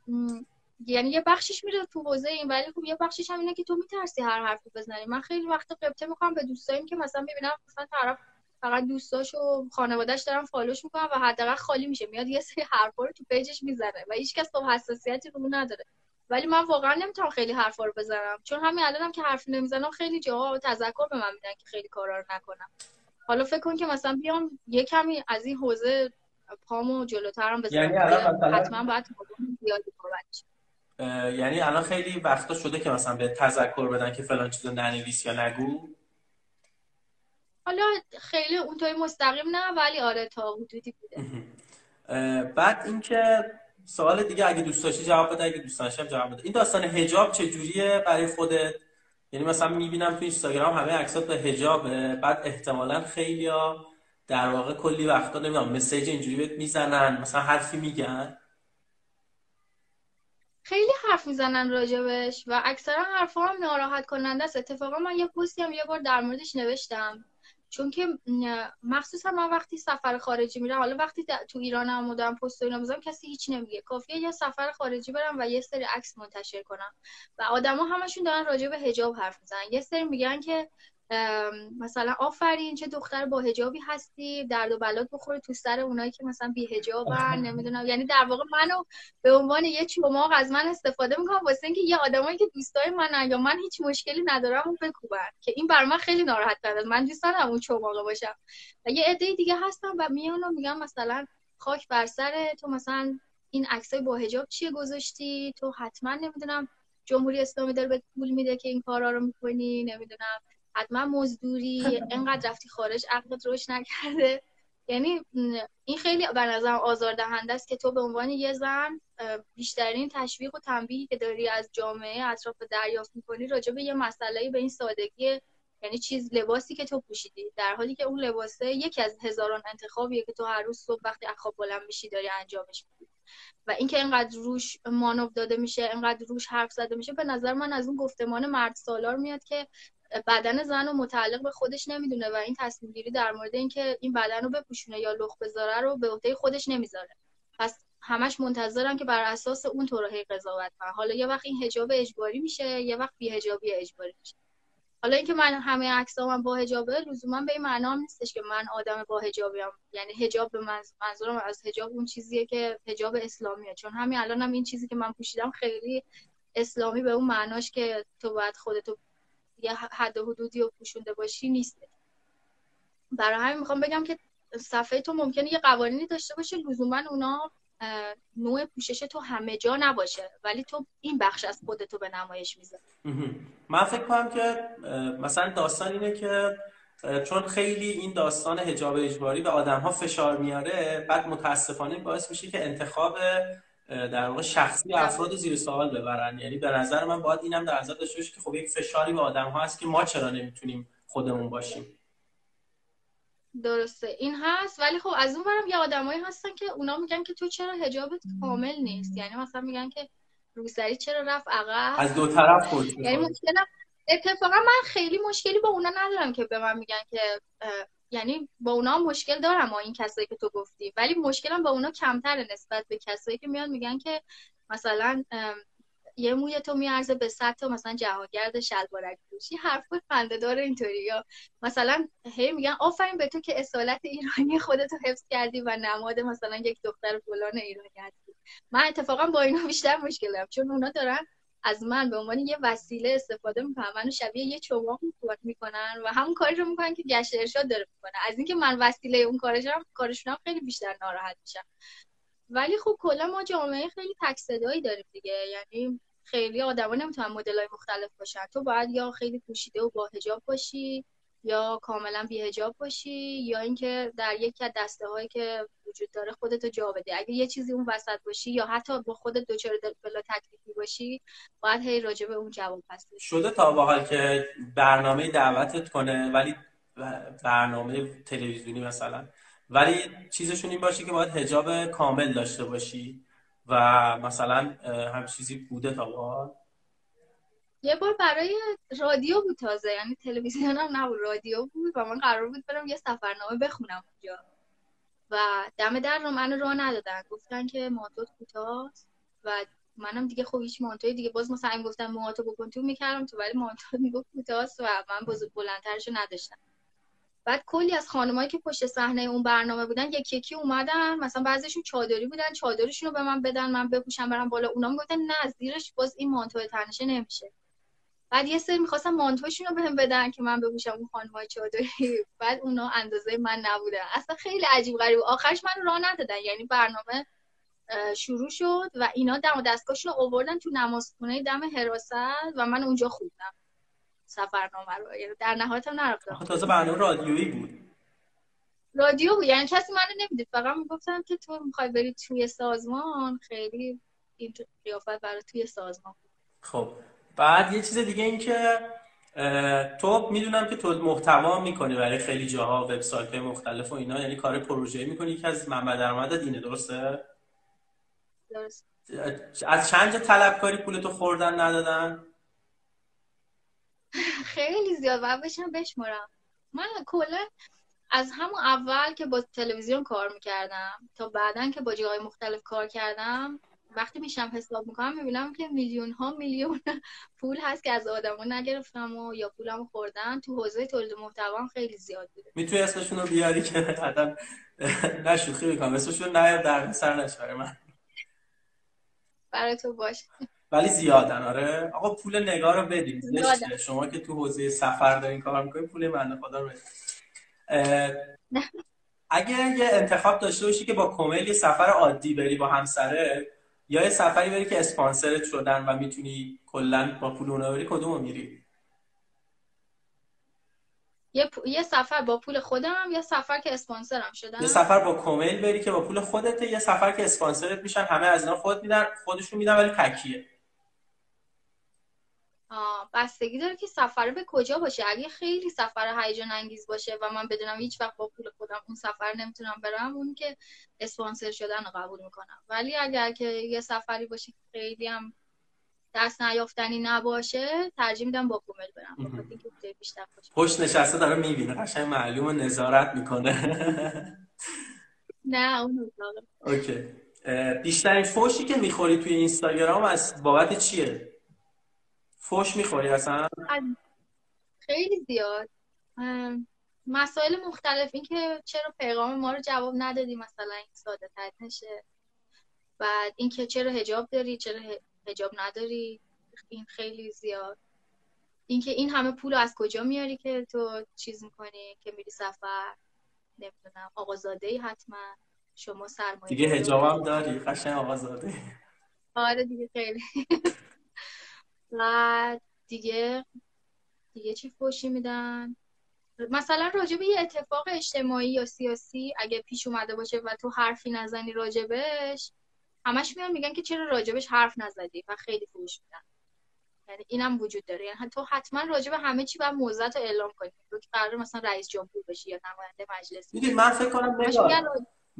یعنی یه بخشش میره تو حوزه این ولی خب یه بخشش هم اینه که تو میترسی هر حرفی بزنی. من خیلی وقت قبطه می‌کنم به دوستایم که مثلا می‌بینم مثلا طرف فقط دوستاش و خانوادهش دارن follow ش می‌کنن و حداقل خالی میشه. میاد یه سری حرفا رو تو page ش می‌زنه و هیچکس خب حساسیتی رو نداره. ولی من واقعا نمی‌تونم خیلی حرفا رو بزنم. چون همین الانم که حرف نمی‌زنم خیلی جاها تذکر به من میدن که خیلی کارا رو نکنم. حالا فکر کن که مثلا بیام یه کمی از این حوزه پامو جلوترم بزنم. یعنی الان مثلا حتما باید یعنی الان خیلی وقتا شده که مثلا بهت تذکر بدن که فلان چیزو ننویس یا نگو؟ حالا خیلی اونطوری مستقیم نه ولی آره تا حدودی بوده. بعد اینکه سوال دیگه اگه دوست داشتی جواب بده اگه دوست داشتم جواب بده. این داستان حجاب چجوریه برای خودت؟ یعنی مثلا می‌بینم تو اینستاگرام همه عکسات به حجابه بعد احتمالا خیلیا در واقع کلی وقتا نمی‌دونم مسیج اینجوری بهت می‌زنن مثلا حرفی میگن؟ خیلی حرف می‌زنن راجبش و اکثرا حرفا هم ناراحت کننده است. اتفاقا من یه پستی هم یه بار در موردش نوشتم. چون که مخصوصا من وقتی سفر خارجی میرم حالا وقتی تو ایران هم بودم پست اینا بزنم کسی هیچ نمیگه. کافیه یه سفر خارجی برم و یه سری عکس منتشر کنم. و آدما همشون دارن راجع به حجاب حرف می‌زنن. یه سری میگن که مثلا آفرین چه دختر با هجابی هستی درد و بلات بخوره تو سر اونایی که مثلا بی هجابن نمی‌دونم. یعنی در واقع منو به عنوان یه چماق از من استفاده می‌کنم واسه اینکه یه آدمایی که دوستای منن یا من هیچ مشکلی ندارم اون بکوبن که این بر من خیلی ناراحت کرده من دوست ندارم اون چماقه باشم. و یه عده دیگه هستم و میان و میگم مثلا خاک بر سر تو مثلا این عکسای با هجاب چیه گذاشتی؟ تو حتما نمی‌دونم جمهوری اسلامی داره به پول میده که این کارا رو می‌کنی نمی‌دونم. حتما مزدوری انقدر رفتی خارج عقلت روش نکرده. یعنی این خیلی به نظرم آزاردهنده است که تو به عنوان یه زن بیشترین تشویق و تنبیهی که داری از جامعه اطراف دریافت می‌کنی راجع به یه مسئله به این سادگی یعنی چیز لباسی که تو پوشیدی. در حالی که اون لباسه یکی از هزاران انتخابیه که تو هر روز صبح وقتی اخواب بلند میشی داری انجامش میدی. و اینکه اینقدر روش مانو داده میشه اینقدر روش حرف زده میشه به نظر من از اون گفتمان مرد سالار میاد که بدن زن رو متعلق به خودش نمی‌دونه و این تصمیم گیری در مورد اینکه این بدن رو بپوشونه یا لخ بذاره رو به عهده خودش نمی‌ذاره. پس همش منتظرم که بر اساس اون تو هی قضاوت کنن حالا یه وقت این حجاب اجباری میشه یه وقت بی حجابی اجباری میشه. حالا اینکه من همه عکسام با حجابه لزوما به این معنا نیستش که من آدم با حجابیم یعنی حجاب به منظورم از حجاب اون چیزیه که حجاب اسلامیه. چون همین الانم هم این چیزی که من پوشیدم خیلی اسلامی به اون معناش که تو باید خودتو یه حد حدودی رو پوشونده باشی نیست برای همین می‌خوام بگم که صفحه تو ممکنه یه قوانینی داشته باشه لزوما اونا نوع پوشش تو همه جا نباشه. ولی تو این بخش از خودتو به نمایش می‌ذاری. من فکر کنم که مثلا داستان اینه که چون خیلی این داستان حجاب اجباری به آدم ها فشار میاره بعد متاسفانه باعث میشه که انتخاب در واقع شخصی افراد زیر سوال ببرن. یعنی به نظر من باید اینم در نظر داشته باشه که خب یک فشاری به آدم ها هست که ما چرا نمی‌تونیم خودمون باشیم. درسته. این هست ولی خب از اون برم یه آدمایی هستن که اونا میگن که تو چرا حجابت کامل نیست. یعنی مثلا میگن که روسری چرا رفت عقب؟ از دو طرف یعنی مشکل اتفاقا من خیلی مشکلی با اونا ندارم که به من میگن که یعنی با اونا مشکل دارم با این کسایی که تو گفتی. ولی مشکلم با اونا کمتره نسبت به کسایی که میان میگن که مثلا یه موی تو میارزه به صد تا مثلا جهانگرد شلوارک پوشی حرف خنده داره اینطوری. یا مثلا هی میگن آفرین به تو که اصالت ایرانی خودتو حفظ کردی و نماد مثلا یک دختر فلان ایرانی هستی. من اتفاقا با اینا بیشتر مشکل دارم چون اونا دارن از من به عنوان یه وسیله استفاده می‌کنن منو شبیه یه چماق می‌کنن و همون کاری رو می‌کنن که گشت ارشاد داره می‌کنه. از اینکه من وسیله اون کارشم کارشون خیلی بیشتر ناراحت میشم. ولی خب کلا ما جامعه خیلی تک صدایی داریم دیگه. یعنی خیلی آدما نمی‌تونن مدلای مختلف باشن. تو باید یا خیلی پوشیده و با حجاب باشی یا کاملا بیهجاب باشی یا اینکه در یکی از دسته هایی که وجود داره خودتو جا بده. اگه یه چیزی اون وسط باشی یا حتی با خودت دچار بلا تکلیفی باشی باید هی راجع به اون جواب پس شده تا با حال که برنامه دعوتت کنه ولی برنامه تلویزیونی مثلا. ولی چیزشون این باشه که باید حجاب کامل داشته باشی و مثلا هم چیزی بوده تا با یه بار برای رادیو بود تازه یعنی تلویزیون هم نبود رادیو بود. و من قرار بود برم یه سفرنامه بخونم اونجا. و دم در رو منو راه ندادن. گفتن که مانتوت کوتاست. و منم دیگه خب هیچ مانتوی دیگه. باز مثلا این گفتن موهاتو بکن تو می‌کردم تو ولی مانتو می‌گفت کوتاست و من بزرگ بلندترشو نداشتم. بعد کلی از خانمایی که پشت صحنه اون برنامه بودن یکی یکی اومدن. مثلا بعضیشون چادری بودن چادرشون رو به من بدن من بپوشم برم بالا. اونا می‌گفتن نه زیرش باز این مانتو تنشه نمیشه. بعد یه سری می‌خواستم مانتوشون رو بهم بدن که من بپوشم اون خانمای چادری. بعد اونا اندازه من نبودن اصلا خیلی عجیب غریب. آخرش من راه ندادن. یعنی برنامه شروع شد و اینا دم و دستگاهشون رو آوردن تو نمازخونه دم حراست و من اونجا خوندم سفرنامه رو. یعنی در نهایت هم نرفتم. تازه برنامه رادیویی بود. رادیو بود. یعنی کسی منو نمی‌دید. فقط می‌گفتن که تو می‌خوای بری توی سازمان. خیلی این قیافت برای توی سازمان خب. بعد یه چیز دیگه این که تو می‌دونم که تو محتوا می‌کنی برای خیلی جاها وبسایت مختلف و اینا یعنی کار پروژه می‌کنی که از منبع درآمدت اینه درسته؟ درست. از چند طلبکاری پولتو خوردن ندادن؟ خیلی زیاد. باید بشم بشمرم. من کلا از همون اول که با تلویزیون کار می‌کردم تا بعدا که با جای مختلف کار کردم وقتی میشم حساب می‌کنم می‌بینم که میلیون ها میلیون پول هست که از آدما نگرفتم و یا پولمو خوردن. تو حوزه تولید محتوا خیلی زیاد بوده. می‌تونی اسمشون رو بیاری که حتما نشوخی می‌کنم اسمشون نیار در سر نشوره من. برای تو باش. ولی زیادن. آره. آقا پول نگاه رو بدیم شما که تو حوزه سفر دارین کار می‌کنین پول من خدا رو اگه یه انتخاب داشته باشی که با کمیل یه سفر عادی بری با همسره یا یه سفری بری که اسپانسرت شدن و می‌تونی کلا با پول اونا بری کدومو میری؟ یه, یه سفر با پول خودم یا سفر که اسپانسرم شدن. یه سفر با کمیل بری که با پول خودته یه سفر که اسپانسرت میشن همه از اینا خود میدن خودشون میدن ولی تکیه. بستگی داره که سفر به کجا باشه. اگه خیلی سفر هیجان انگیز باشه و من بدونم هیچ وقت با پول خودم اون سفر نمی‌تونم برم اون که اسپانسر شدن رو قبول می‌کنم. ولی اگر که یه سفری باشه خیلی هم دست نیافتنی نباشه ترجیح میدم با کومل برم. بیشتر پشت نشسته داره می‌بینه. قشنگ معلوم نظارت می‌کنه. نه اون اوکی. بیشترین فوشی که می‌خوری توی اینستاگرام از بابت چیه؟ فوش می‌خوری اصلا؟ خیلی زیاد. مسائل مختلف. این که چرا پیغام ما رو جواب ندادی مثلا این ساده تر نشه. بعد اینکه چرا هجاب داری چرا هجاب نداری. این خیلی زیاد. اینکه این همه پول از کجا میاری که تو چیز می‌کنی که میری سفر؟ نمی‌دونم. آقازاده ای حتما. شما سرمایه دیگه هجابم داری. قشنگ آقازاده. آره دیگه خیلی. و دیگه دیگه چی فوشی میدن؟ مثلا راجبه یه اتفاق اجتماعی یا سیاسی اگه پیش اومده باشه و تو حرفی نزنی راجبش همش میان میگن که چرا راجبش حرف نزدی و خیلی فوش میدن. یعنی اینم وجود داره. یعنی تو حتما راجب همه چی باید موضوعت رو اعلام کنی. تو که قرار مثلا رئیس جمهور بشی یا نماینده مجلس می‌دونی من فکر کنم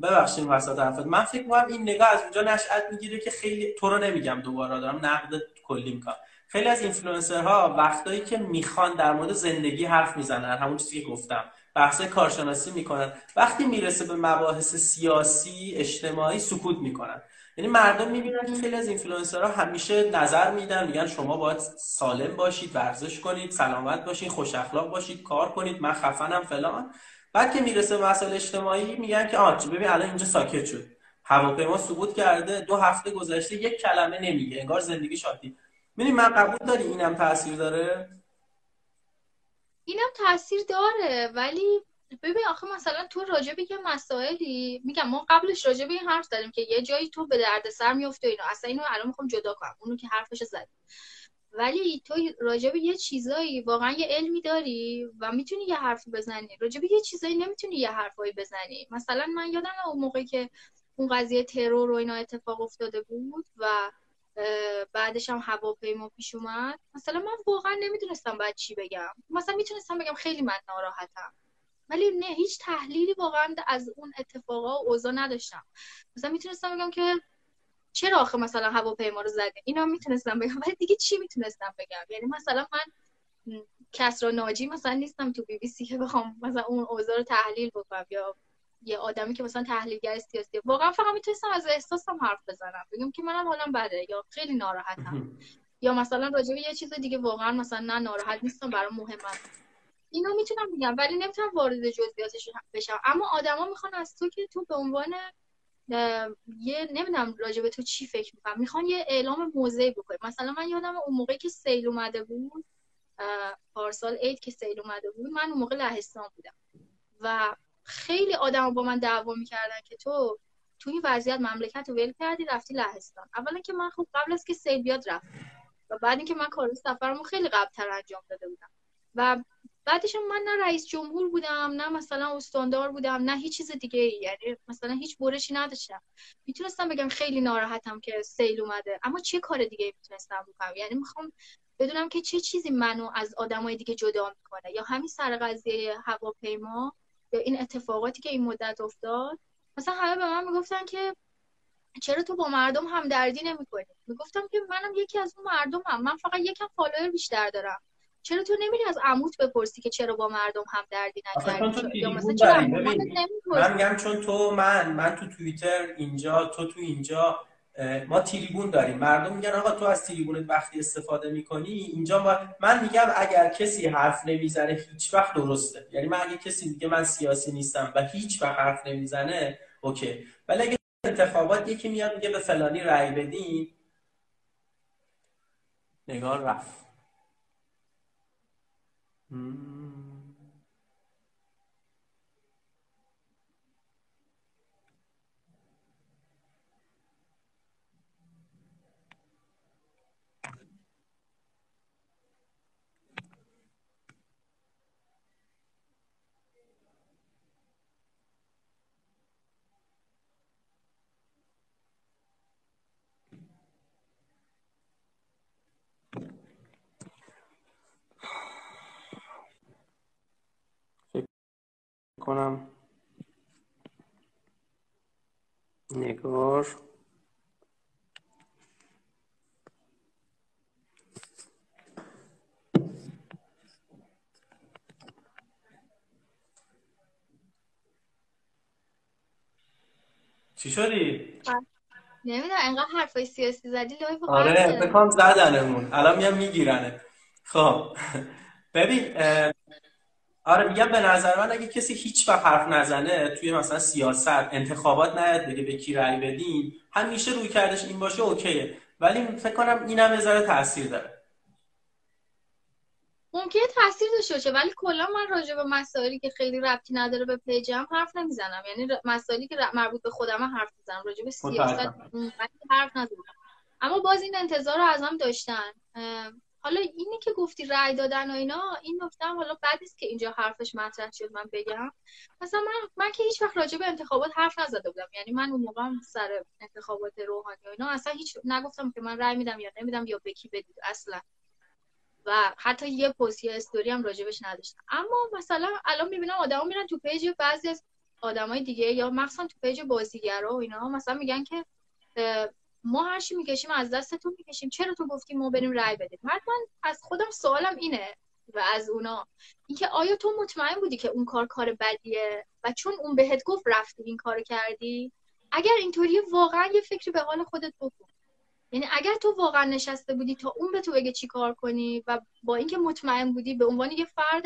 ببخشید. وسط حرفت. من فکر کنم این نگاه از اونجا نشأت می‌گیره که خیلی تو رو نمیگم دوباره. دارم نقد کلی می‌کنم. خیلی از اینفلوئنسرها وقتایی که می‌خوان در مورد زندگی حرف می‌زنن همون چیزی که گفتم بحث کارشناسی می‌کنن وقتی می‌رسه به مباحث سیاسی اجتماعی سکوت می‌کنن. یعنی مردم می‌بینن که خیلی از اینفلوئنسرها همیشه نظر میدن میگن شما باید سالم باشید ورزش کنید سلامت باشید خوش اخلاق باشید کار کنید من خفنم فلان. بعد که می‌رسه به مسائل اجتماعی میگن که آ ببین الان اینجا ساکت شد. هواپیما سقوط کرده دو هفته گذشته یک کلمه نمیگه انگار زندگی شادی. می‌دونی من قبول داری اینم تاثیر داره؟ اینم تاثیر داره ولی ببین آخه مثلا تو راجع به یه مسائلی میگم ما قبلش راجع به این حرف زدیم که یه جایی تو به درد سر میفته اینو. اصلا اینو الان می‌خوام جدا کنم اونو که حرفش زد ولی تو راجع یه چیزایی واقعا یه علمی داری و می‌تونی یه حرفی بزنی. راجع یه چیزایی نمی‌تونی یه حرفایی بزنی. مثلا من یادم اون موقعی که اون قضیه ترور و اینا اتفاق افتاده بود و بعدش هم هواپیما پیش اومد. مثلا من واقعا نمی‌دونستم بعد چی بگم. مثلا می‌تونستم بگم خیلی من ناراحتم. ولی نه هیچ تحلیلی واقعا از اون اتفاقا و اوضاع نداشتم. مثلا می‌تونستم بگم که چرا آخه مثلا هواپیما رو زده اینا می‌تونستم بگم. ولی دیگه چی می‌تونستم بگم؟ یعنی مثلا من کسرا ناجی مثلا نیستم تو بی بی سی که بخوام مثلا اون اوضاع رو تحلیل بکنم یا یه آدمی که مثلا تحلیلگر سیاسی. واقعا فقط می‌تونستم از احساسم حرف بزنم. بگم که منم حالم بده یا خیلی ناراحتم. یا مثلا راجع به یه چیز دیگه واقعا مثلا نه ناراحت نیستم برام مهمه. اینا می‌تونم بگم ولی نمی‌تونم وارد جزئیاتش بشم. اما آدما می‌خوان از تو که تو به عنوان یه نمی‌دونم راجع به تو چی فکر می‌کنم می‌خوان یه اعلام موضعی بکنی. مثلا من یادم اون موقعی که سیل اومده بود پارسال عید که سیل اومده بود من اون موقع لهستان بودم. و خیلی آدم با من دعوا می‌کردن که تو تو این وضعیت مملکت رو ول کردی رفتی لهستان. اولا که من خب قبل از که سیل بیاد رفت و بعد اینکه من کار سفرمو خیلی قبل تر انجام داده بودم. و بعدش من نه رئیس جمهور بودم نه مثلا استاندار بودم نه هیچ چیز دیگه ای. یعنی مثلا هیچ برشی نداشتم. می‌تونستم بگم خیلی ناراحتم که سیل اومده. اما چه کار دیگه می‌تونستم بکنم؟ یعنی می‌خوام بدونم که چه چیزی منو از آدمای دیگه جدا می‌کنه. یا همین سر قضیه هواپیما یا این اتفاقاتی که این مدت افتاد مثلا همه به من می‌گفتن که چرا تو با مردم هم دردی نمی‌کنی؟ می‌گفتم که منم یکی از اون مردم هم. من فقط یکم فالوور بیشتر دارم. چرا تو نمیری از عموت بپرسی که چرا با مردم هم دردی نکردی؟ یا مثلا چرا من میگم چون تو من من تو توییتر اینجا تو تو اینجا ما تریبون داریم. مردم میگن آقا تو از تریبونت وقتی استفاده می‌کنی اینجا ما... من میگم اگر کسی حرف نمی‌زنه هیچ وقت درسته. یعنی من اگه کسی میگه من سیاسی نیستم و هیچ وقت حرف نمی‌زنه اوکی. ولی اگه انتخابات یکی میاد میگه به فلانی رأی بدین. نگار رفت. کنم نگار. چی شدی؟ نمی‌دونم انقدر حرفای سیاسی زدی لایو آره بکنم زدنمون. الان میام میگیرنه. خب. ببین آره میگم به نظر من اگه کسی هیچ وقت حرف نزنه توی مثلا سیاست انتخابات نیاد بگه به کی رأی بدین همیشه روی کردش این باشه اوکیه. ولی فکر کنم اینم یه تاثیر داره. ممکنه تاثیر داشته باشه ولی کلا من راجع به مسائلی که خیلی ربطی نداره به پیجم حرف نمی‌زنم. یعنی مسائلی که مربوط به خودم حرف می‌زنم. راجع به سیاست حرف نزنم. اما باز این انتظار رو ازم داشتن. حالا اینی که گفتی رأی دادن و اینا این نکته حالا بعد است که اینجا حرفش مطرح شد من بگم. مثلا من من که هیچ وقت راجع به انتخابات حرف نزده بودم. یعنی من اون موقع سر انتخابات روحانی و اینا اصلا هیچ نگفتم که من رأی میدم یا نمیدم یا به کی بدید اصلا. و حتی یه پست یا استوری هم راجبش نداشتم. اما مثلا الان می‌بینم آدما میرن تو پیج بعضی از آدمای دیگه یا مخصوصا تو پیج بازیگرا و اینا مثلا میگن که ما هر چی می‌کشیم از دست تو می‌کشیم. چرا تو گفتی ما بریم رای بدیم؟ من از خودم سوالم اینه و از اونا. اینکه آیا تو مطمئن بودی که اون کار کار بدیه و چون اون بهت گفت رفتی این کار کردی؟ اگر اینطوری واقعا یه فکری به حال خودت بکن. یعنی اگر تو واقعا نشسته بودی تا اون به تو بگه چی کار کنی و با اینکه مطمئن بودی به عنوان یه فرد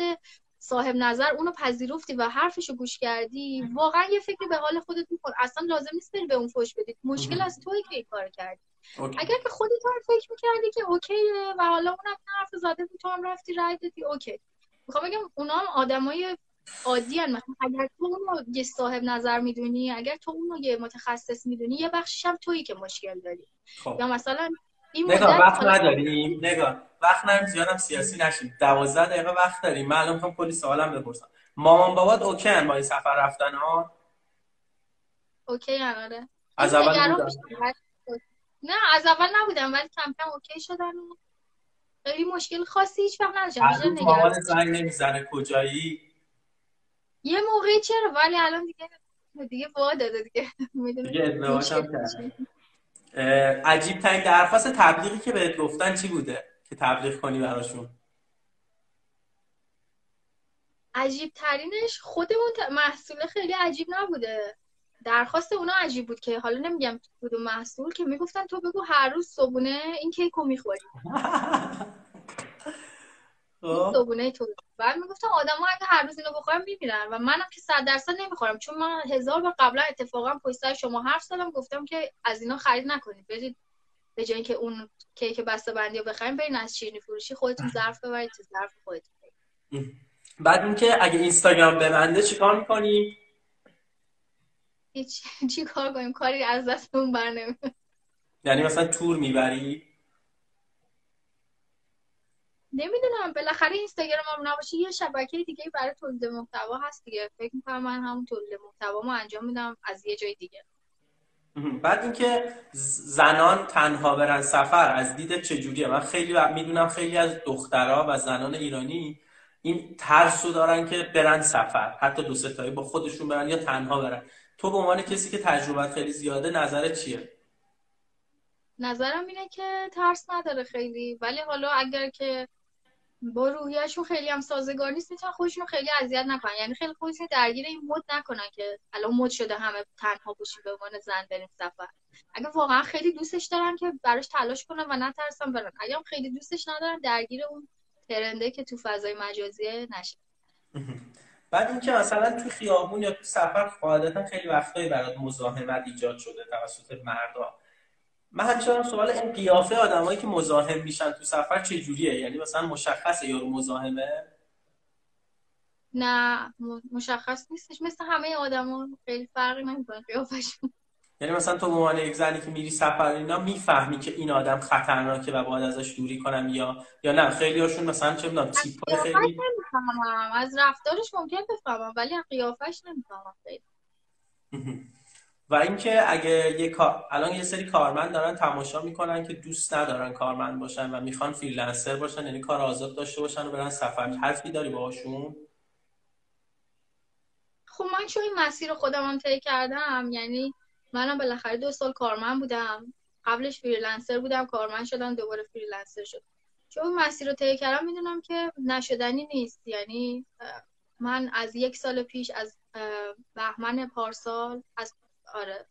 صاحب نظر اونو پذیرفتی و حرفشو گوش کردی؟ واقعا یه فکری به حال خودت میکن اصلا لازم نیست بری به اون فوش بدید. مشکل از توی که این کار کردی. اگر که خودت هم فکر می‌کردی که اوکیه و حالا اونم حرف زده بود تو هم رفتی رای دادی اوکی. می‌خوام بگم اونا هم آدمای عادی هن. اگر تو اونو یه صاحب نظر می‌دونی اگر تو اونو یه متخصص می‌دونی یه بخشش هم تویی که مشکل داری. خب. یا مثلا این نگاه وقت نداریم. نگاه. وقت نداریم زیادم سیاسی نشیم. دوازده دقیقه وقت داریم. من الان کلی سوالم بپرسم. مامان بابات okay با این سفر رفتن ها okay آره. از اول نه از اول نبودم ولی کم کم okay شدن خیلی مشکل خاصی هیچ وقت نداشتم. مامان زنگ نمی‌زنه کجایی؟ یه موقعی چرا؟ ولی الان دیگه دیگه وا داده دیگه. دیگه عجیب ترین درخواست تبلیغی که بهت گفتن چی بوده؟ که تبلیغ کنی براشون. عجیب ترینش خودمون محصول خیلی عجیب نبوده. درخواست اونا عجیب بود که حالا نمیگم کدوم محصول که می‌گفتن تو بگو هر روز صبونه این کیک رو می‌خوری خب. صبونه تو. بعد می‌گفتم آدم ها اگه هر روز اینو بخورم میمیرن و منم که صد درصد نمی‌خورم. چون من هزار بار قبلا اتفاقا پشت شما حرف زدم گفتم که از اینا خرید نکنید. برید به جای اینکه اون کیک بسته بندی رو بخریم برین از شیرینی فروشی خودتون ظرف ببرید تو ظرف خودتون. بعد اینکه اگه اینستاگرام ببنده چیکار می‌کنیم هیچ چی کار کنیم؟ کاری از دستمون بر یعنی مثلا تور می‌بری؟ نمی‌دونم. بالاخره اینستاگرام هم نباشه. یه شبکه دیگه برای تولید محتوا هست دیگه. فکر می‌کنم من همون تولید محتوا انجام میدم از یه جای دیگه. بعد اینکه زنان تنها برن سفر از دید چجوریه؟ من خیلی می‌دونم خیلی از دخترها و زنان ایرانی این ترسو دارن که برن سفر. حتی دو ستایی با خودشون برن یا تنها برن. تو به عنوان کسی که تجربت خیلی زیاده نظرت چیه؟ نظرم اینه که ترس نداره خیلی. ولی حالا اگر که با روحیهشون خیلی هم سازگار نیست می‌تونن خودشون خیلی اذیت نکنن. یعنی خیلی خودشون درگیر این مد نکنن که الان مد شده همه تنها باشیم به عنوان زن بریم سفر. اگه واقعا خیلی دوستش دارن که براش تلاش کنن و نترسن برن. اگه هم خیلی دوستش ندارن درگیر اون ترنده که تو فضای مجازی نشه بعد اینکه مثلا تو خیابون یا تو سفر قاعدتا خیلی وقتایی برات مزاحمت ایجاد شده توسط مردا. من همیشه سوال این قیافه آدمایی که مزاحم میشن تو سفر چه جوریه یعنی مثلا مشخصه یارو مزاحمه؟ نه مشخص نیستش. مثل همه آدما خیلی فرقی نمی‌کنه قیافشون یعنی مثلا تو به عنوان یک زنی که میری سفر اینا می‌فهمی که این آدم خطرناکه و باید ازش دوری کنم یا یا نه؟ خیلی هاشون مثلا چه می‌دونم تیپ خیلی نمی‌فهمم. از رفتارش ممکن بفهمم ولی قیافش نمی‌فهمم خیلی. و اینکه اگه یه کار الان یه سری کارمند دارن تماشا می‌کنن که دوست ندارن کارمند باشن و می‌خوان freelancer باشن یعنی کار آزاد داشته باشن و برن سفر. حرفی داری باهاشون؟ خب من چون این مسیر خودم طی کردم یعنی منم بالاخره دو سال کارمند بودم. قبلش freelancer بودم کارمند شدم دوباره freelancer شدم. چون مسیر رو طی کردم می‌دونم که نشدنی نیست. یعنی من از یک سال پیش از بهمن پارسال از آره.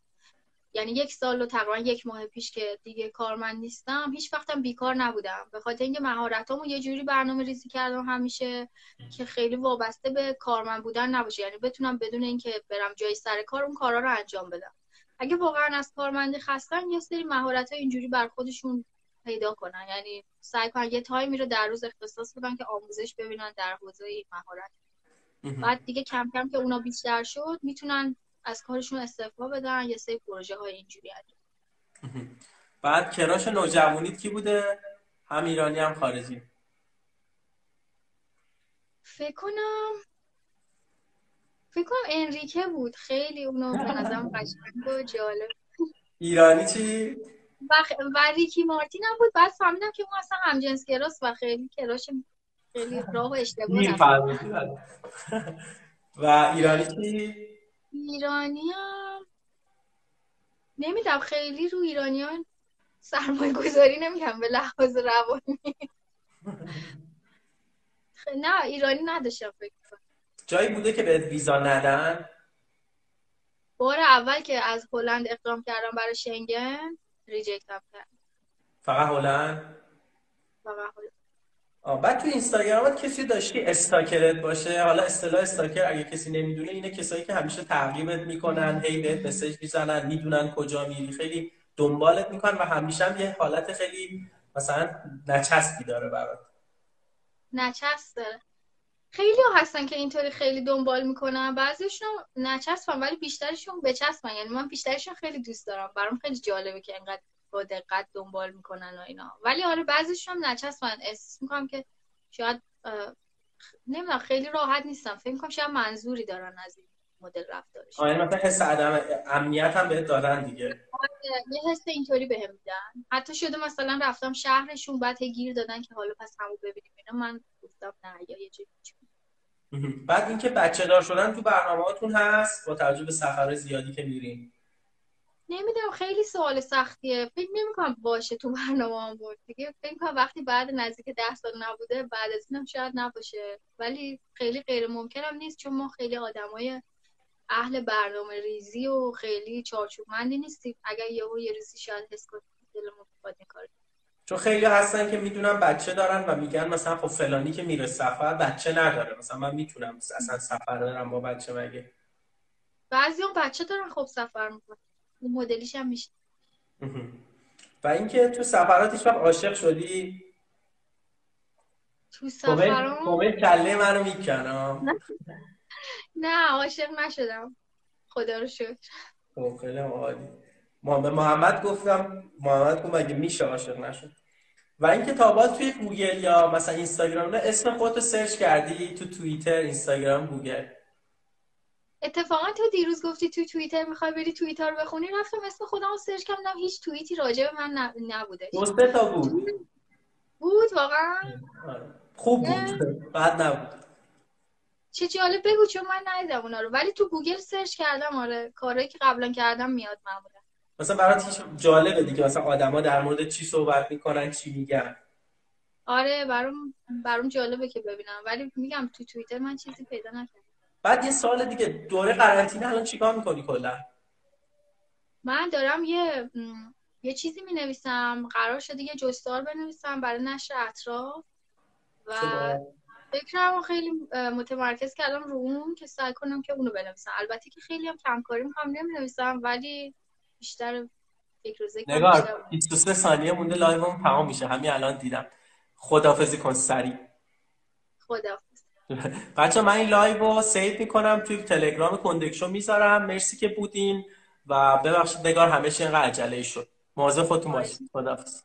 یعنی یک سال و تقریبا یک ماه پیش که دیگه کارمند نیستم هیچ وقتم بیکار نبودم. به خاطر اینکه مهارتامو یه جوری برنامه ریزی کردم همیشه که خیلی وابسته به کارمند بودن نباشه. یعنی بتونم بدون اینکه برم جای سر کار اون کارا رو انجام بدم. اگه واقعا از کارمندی خستن یه سری مهارت های اینجوری بر خودشون پیدا کنن. یعنی سعی کنن یه تایمی رو در روز اختصاص بدن که آموزش ببینن در حوزه این مهارت بعد دیگه کم کم که اونا بیشتر شد می‌تونن از کارشون استعفا بدن یه سری پروژه های اینجوری انجام بعد کراش نوجوانیت کی بوده؟ هم ایرانی هم خارجی. فکر کنم فکر کنم انریکه بود. خیلی اونو به نظرم قشنگ و جالب. ایرانی چی؟ و, و ریکی مارتین هم بود. بعد فهمیدم که اون اصلا همجنس کراس و خیلی کراش خیلی راه و اشتباه و ایرانی چی؟ ایرانی هم نمیدم خیلی رو ایرانیان سرمایه گذاری نمی‌کنم به لحاظ روانی. نه ایرانی نداشتم فکر جایی بوده که به ویزا ندن؟ بار اول که از هلند اقدام کردم برای شنگن ریجکت هم کرد فقط هلند؟ فقط هلند. بعد تو اینستاگرامت کسی داشتی استاکرت باشه؟ حالا اصطلاح استاکر اگه کسی نمی‌دونه اینه کسایی که همیشه تعقیبت می‌کنن هی بهت مسیج می‌زنن می‌دونن کجا میری خیلی دنبالت می‌کنن و همیشه هم یه حالت خیلی مثلا نچسبی داره برات. نچسب داره خیلی ها هستن که اینطوری خیلی دنبال می‌کنن. بعضیشون نچسبن ولی بیشترشون بچسبن. یعنی من بیشترشون خیلی دوست دارم. برام خیلی جالبه که انقدر با دقت دنبال می‌کنن و اینا. ولی آره بعضیشون هم نچسبن. احساس می‌کنم که شاید نمی‌دونم خیلی راحت نیستم فکر می‌کنم شاید منظوری دارن از این مدل رفتارش. آره مثلا حس عدم امنیت هم بهت دادن دیگه. آره، یه حس اینطوری بهم میدن. حتی شده مثلا رفتم شهرشون بعد گیر دادن که حالا پس همو ببینیم. اینا من گفتم نه یا یه چیزی بعد اینکه بچه دار شدن تو برنامه‌هاتون هست با توجه به سفر زیادی که میرین. نمی‌دونم خیلی سوال سختیه. فکر نمی‌کنم باشه تو برنامه هم بود. دیگه فکر کنم وقتی بعد نزدیک ده سال نبوده بعد از اینم شاید نباشه. ولی خیلی غیر ممکنم نیست چون ما خیلی آدمای اهل برنامه ریزی و خیلی چارچوبمندی نیستیم. اگر یهو یه ریزی شاید حس کنیم دلمون بخواد کار چون خیلی هستن که می‌دونن بچه دارن و میگن مثلا خب فلانی که میره سفر بچه نداره. مثلا من می‌تونم اصلا سفر دارم با بچه مگه؟ بعضی اون بچه دارن خب سفر می‌کنن. اون مدلیش هم میشه. و اینکه تو سفرات هیچ وقت عاشق شدی؟ تو سفرات کومل کله منو می‌کنم نه عاشق نشدم. خدا رو شکر. خب خیلی عالی. ما به محمد گفتم محمد گفت مگه میشه عاشق نشد؟ و این کتابات توی گوگل یا مثلا اینستاگرام نه اسم خودتو سرچ کردی تو توییتر اینستاگرام گوگل. اتفاقا تو دیروز گفتی تو توییتر می‌خوای بری توییتر رو بخونی رفتم اسم خودم رو سرچ کردم هیچ توییتی راجع به من نبوده. دوسته تا بود. بود واقعا. خوب بود. بعد نبود. چه جالب بگو چون من ندیدم اونا رو. ولی تو گوگل سرچ کردم آره کارهایی که قبلا کردم میاد معمولا. مثلا برات جالبه دیگه. مثلا آدما در مورد چی صحبت می‌کنن چی میگن. آره برام برام جالبه که ببینم. ولی میگم تو توییتر من چیزی پیدا نکردم. بعد یه سال دیگه. دوره قرنطینه الان چیکار می‌کنی کلا؟ من دارم یه یه چیزی می نویسم قرار شده یه جستار بنویسم برای نشر اطراف. و فکرم خیلی متمرکز کردم رو اون که سعی کنم که اونو بنویسم. البته که خیلی هم کمکاری می‌کنم نمی نویسم ولی بیشتر فکر و ذکر نگار 23 ثانیه مونده لایومون تمام میشه. همین الان دیدم. خدافزی کن سری خدافز بچه من این live رو save می‌کنم توی تلگرام کندکشو می‌ذارم. مرسی که بودین و ببخشید نگار همه چی اینقدر عجله شد. مواظب خودتون باشید. خدافز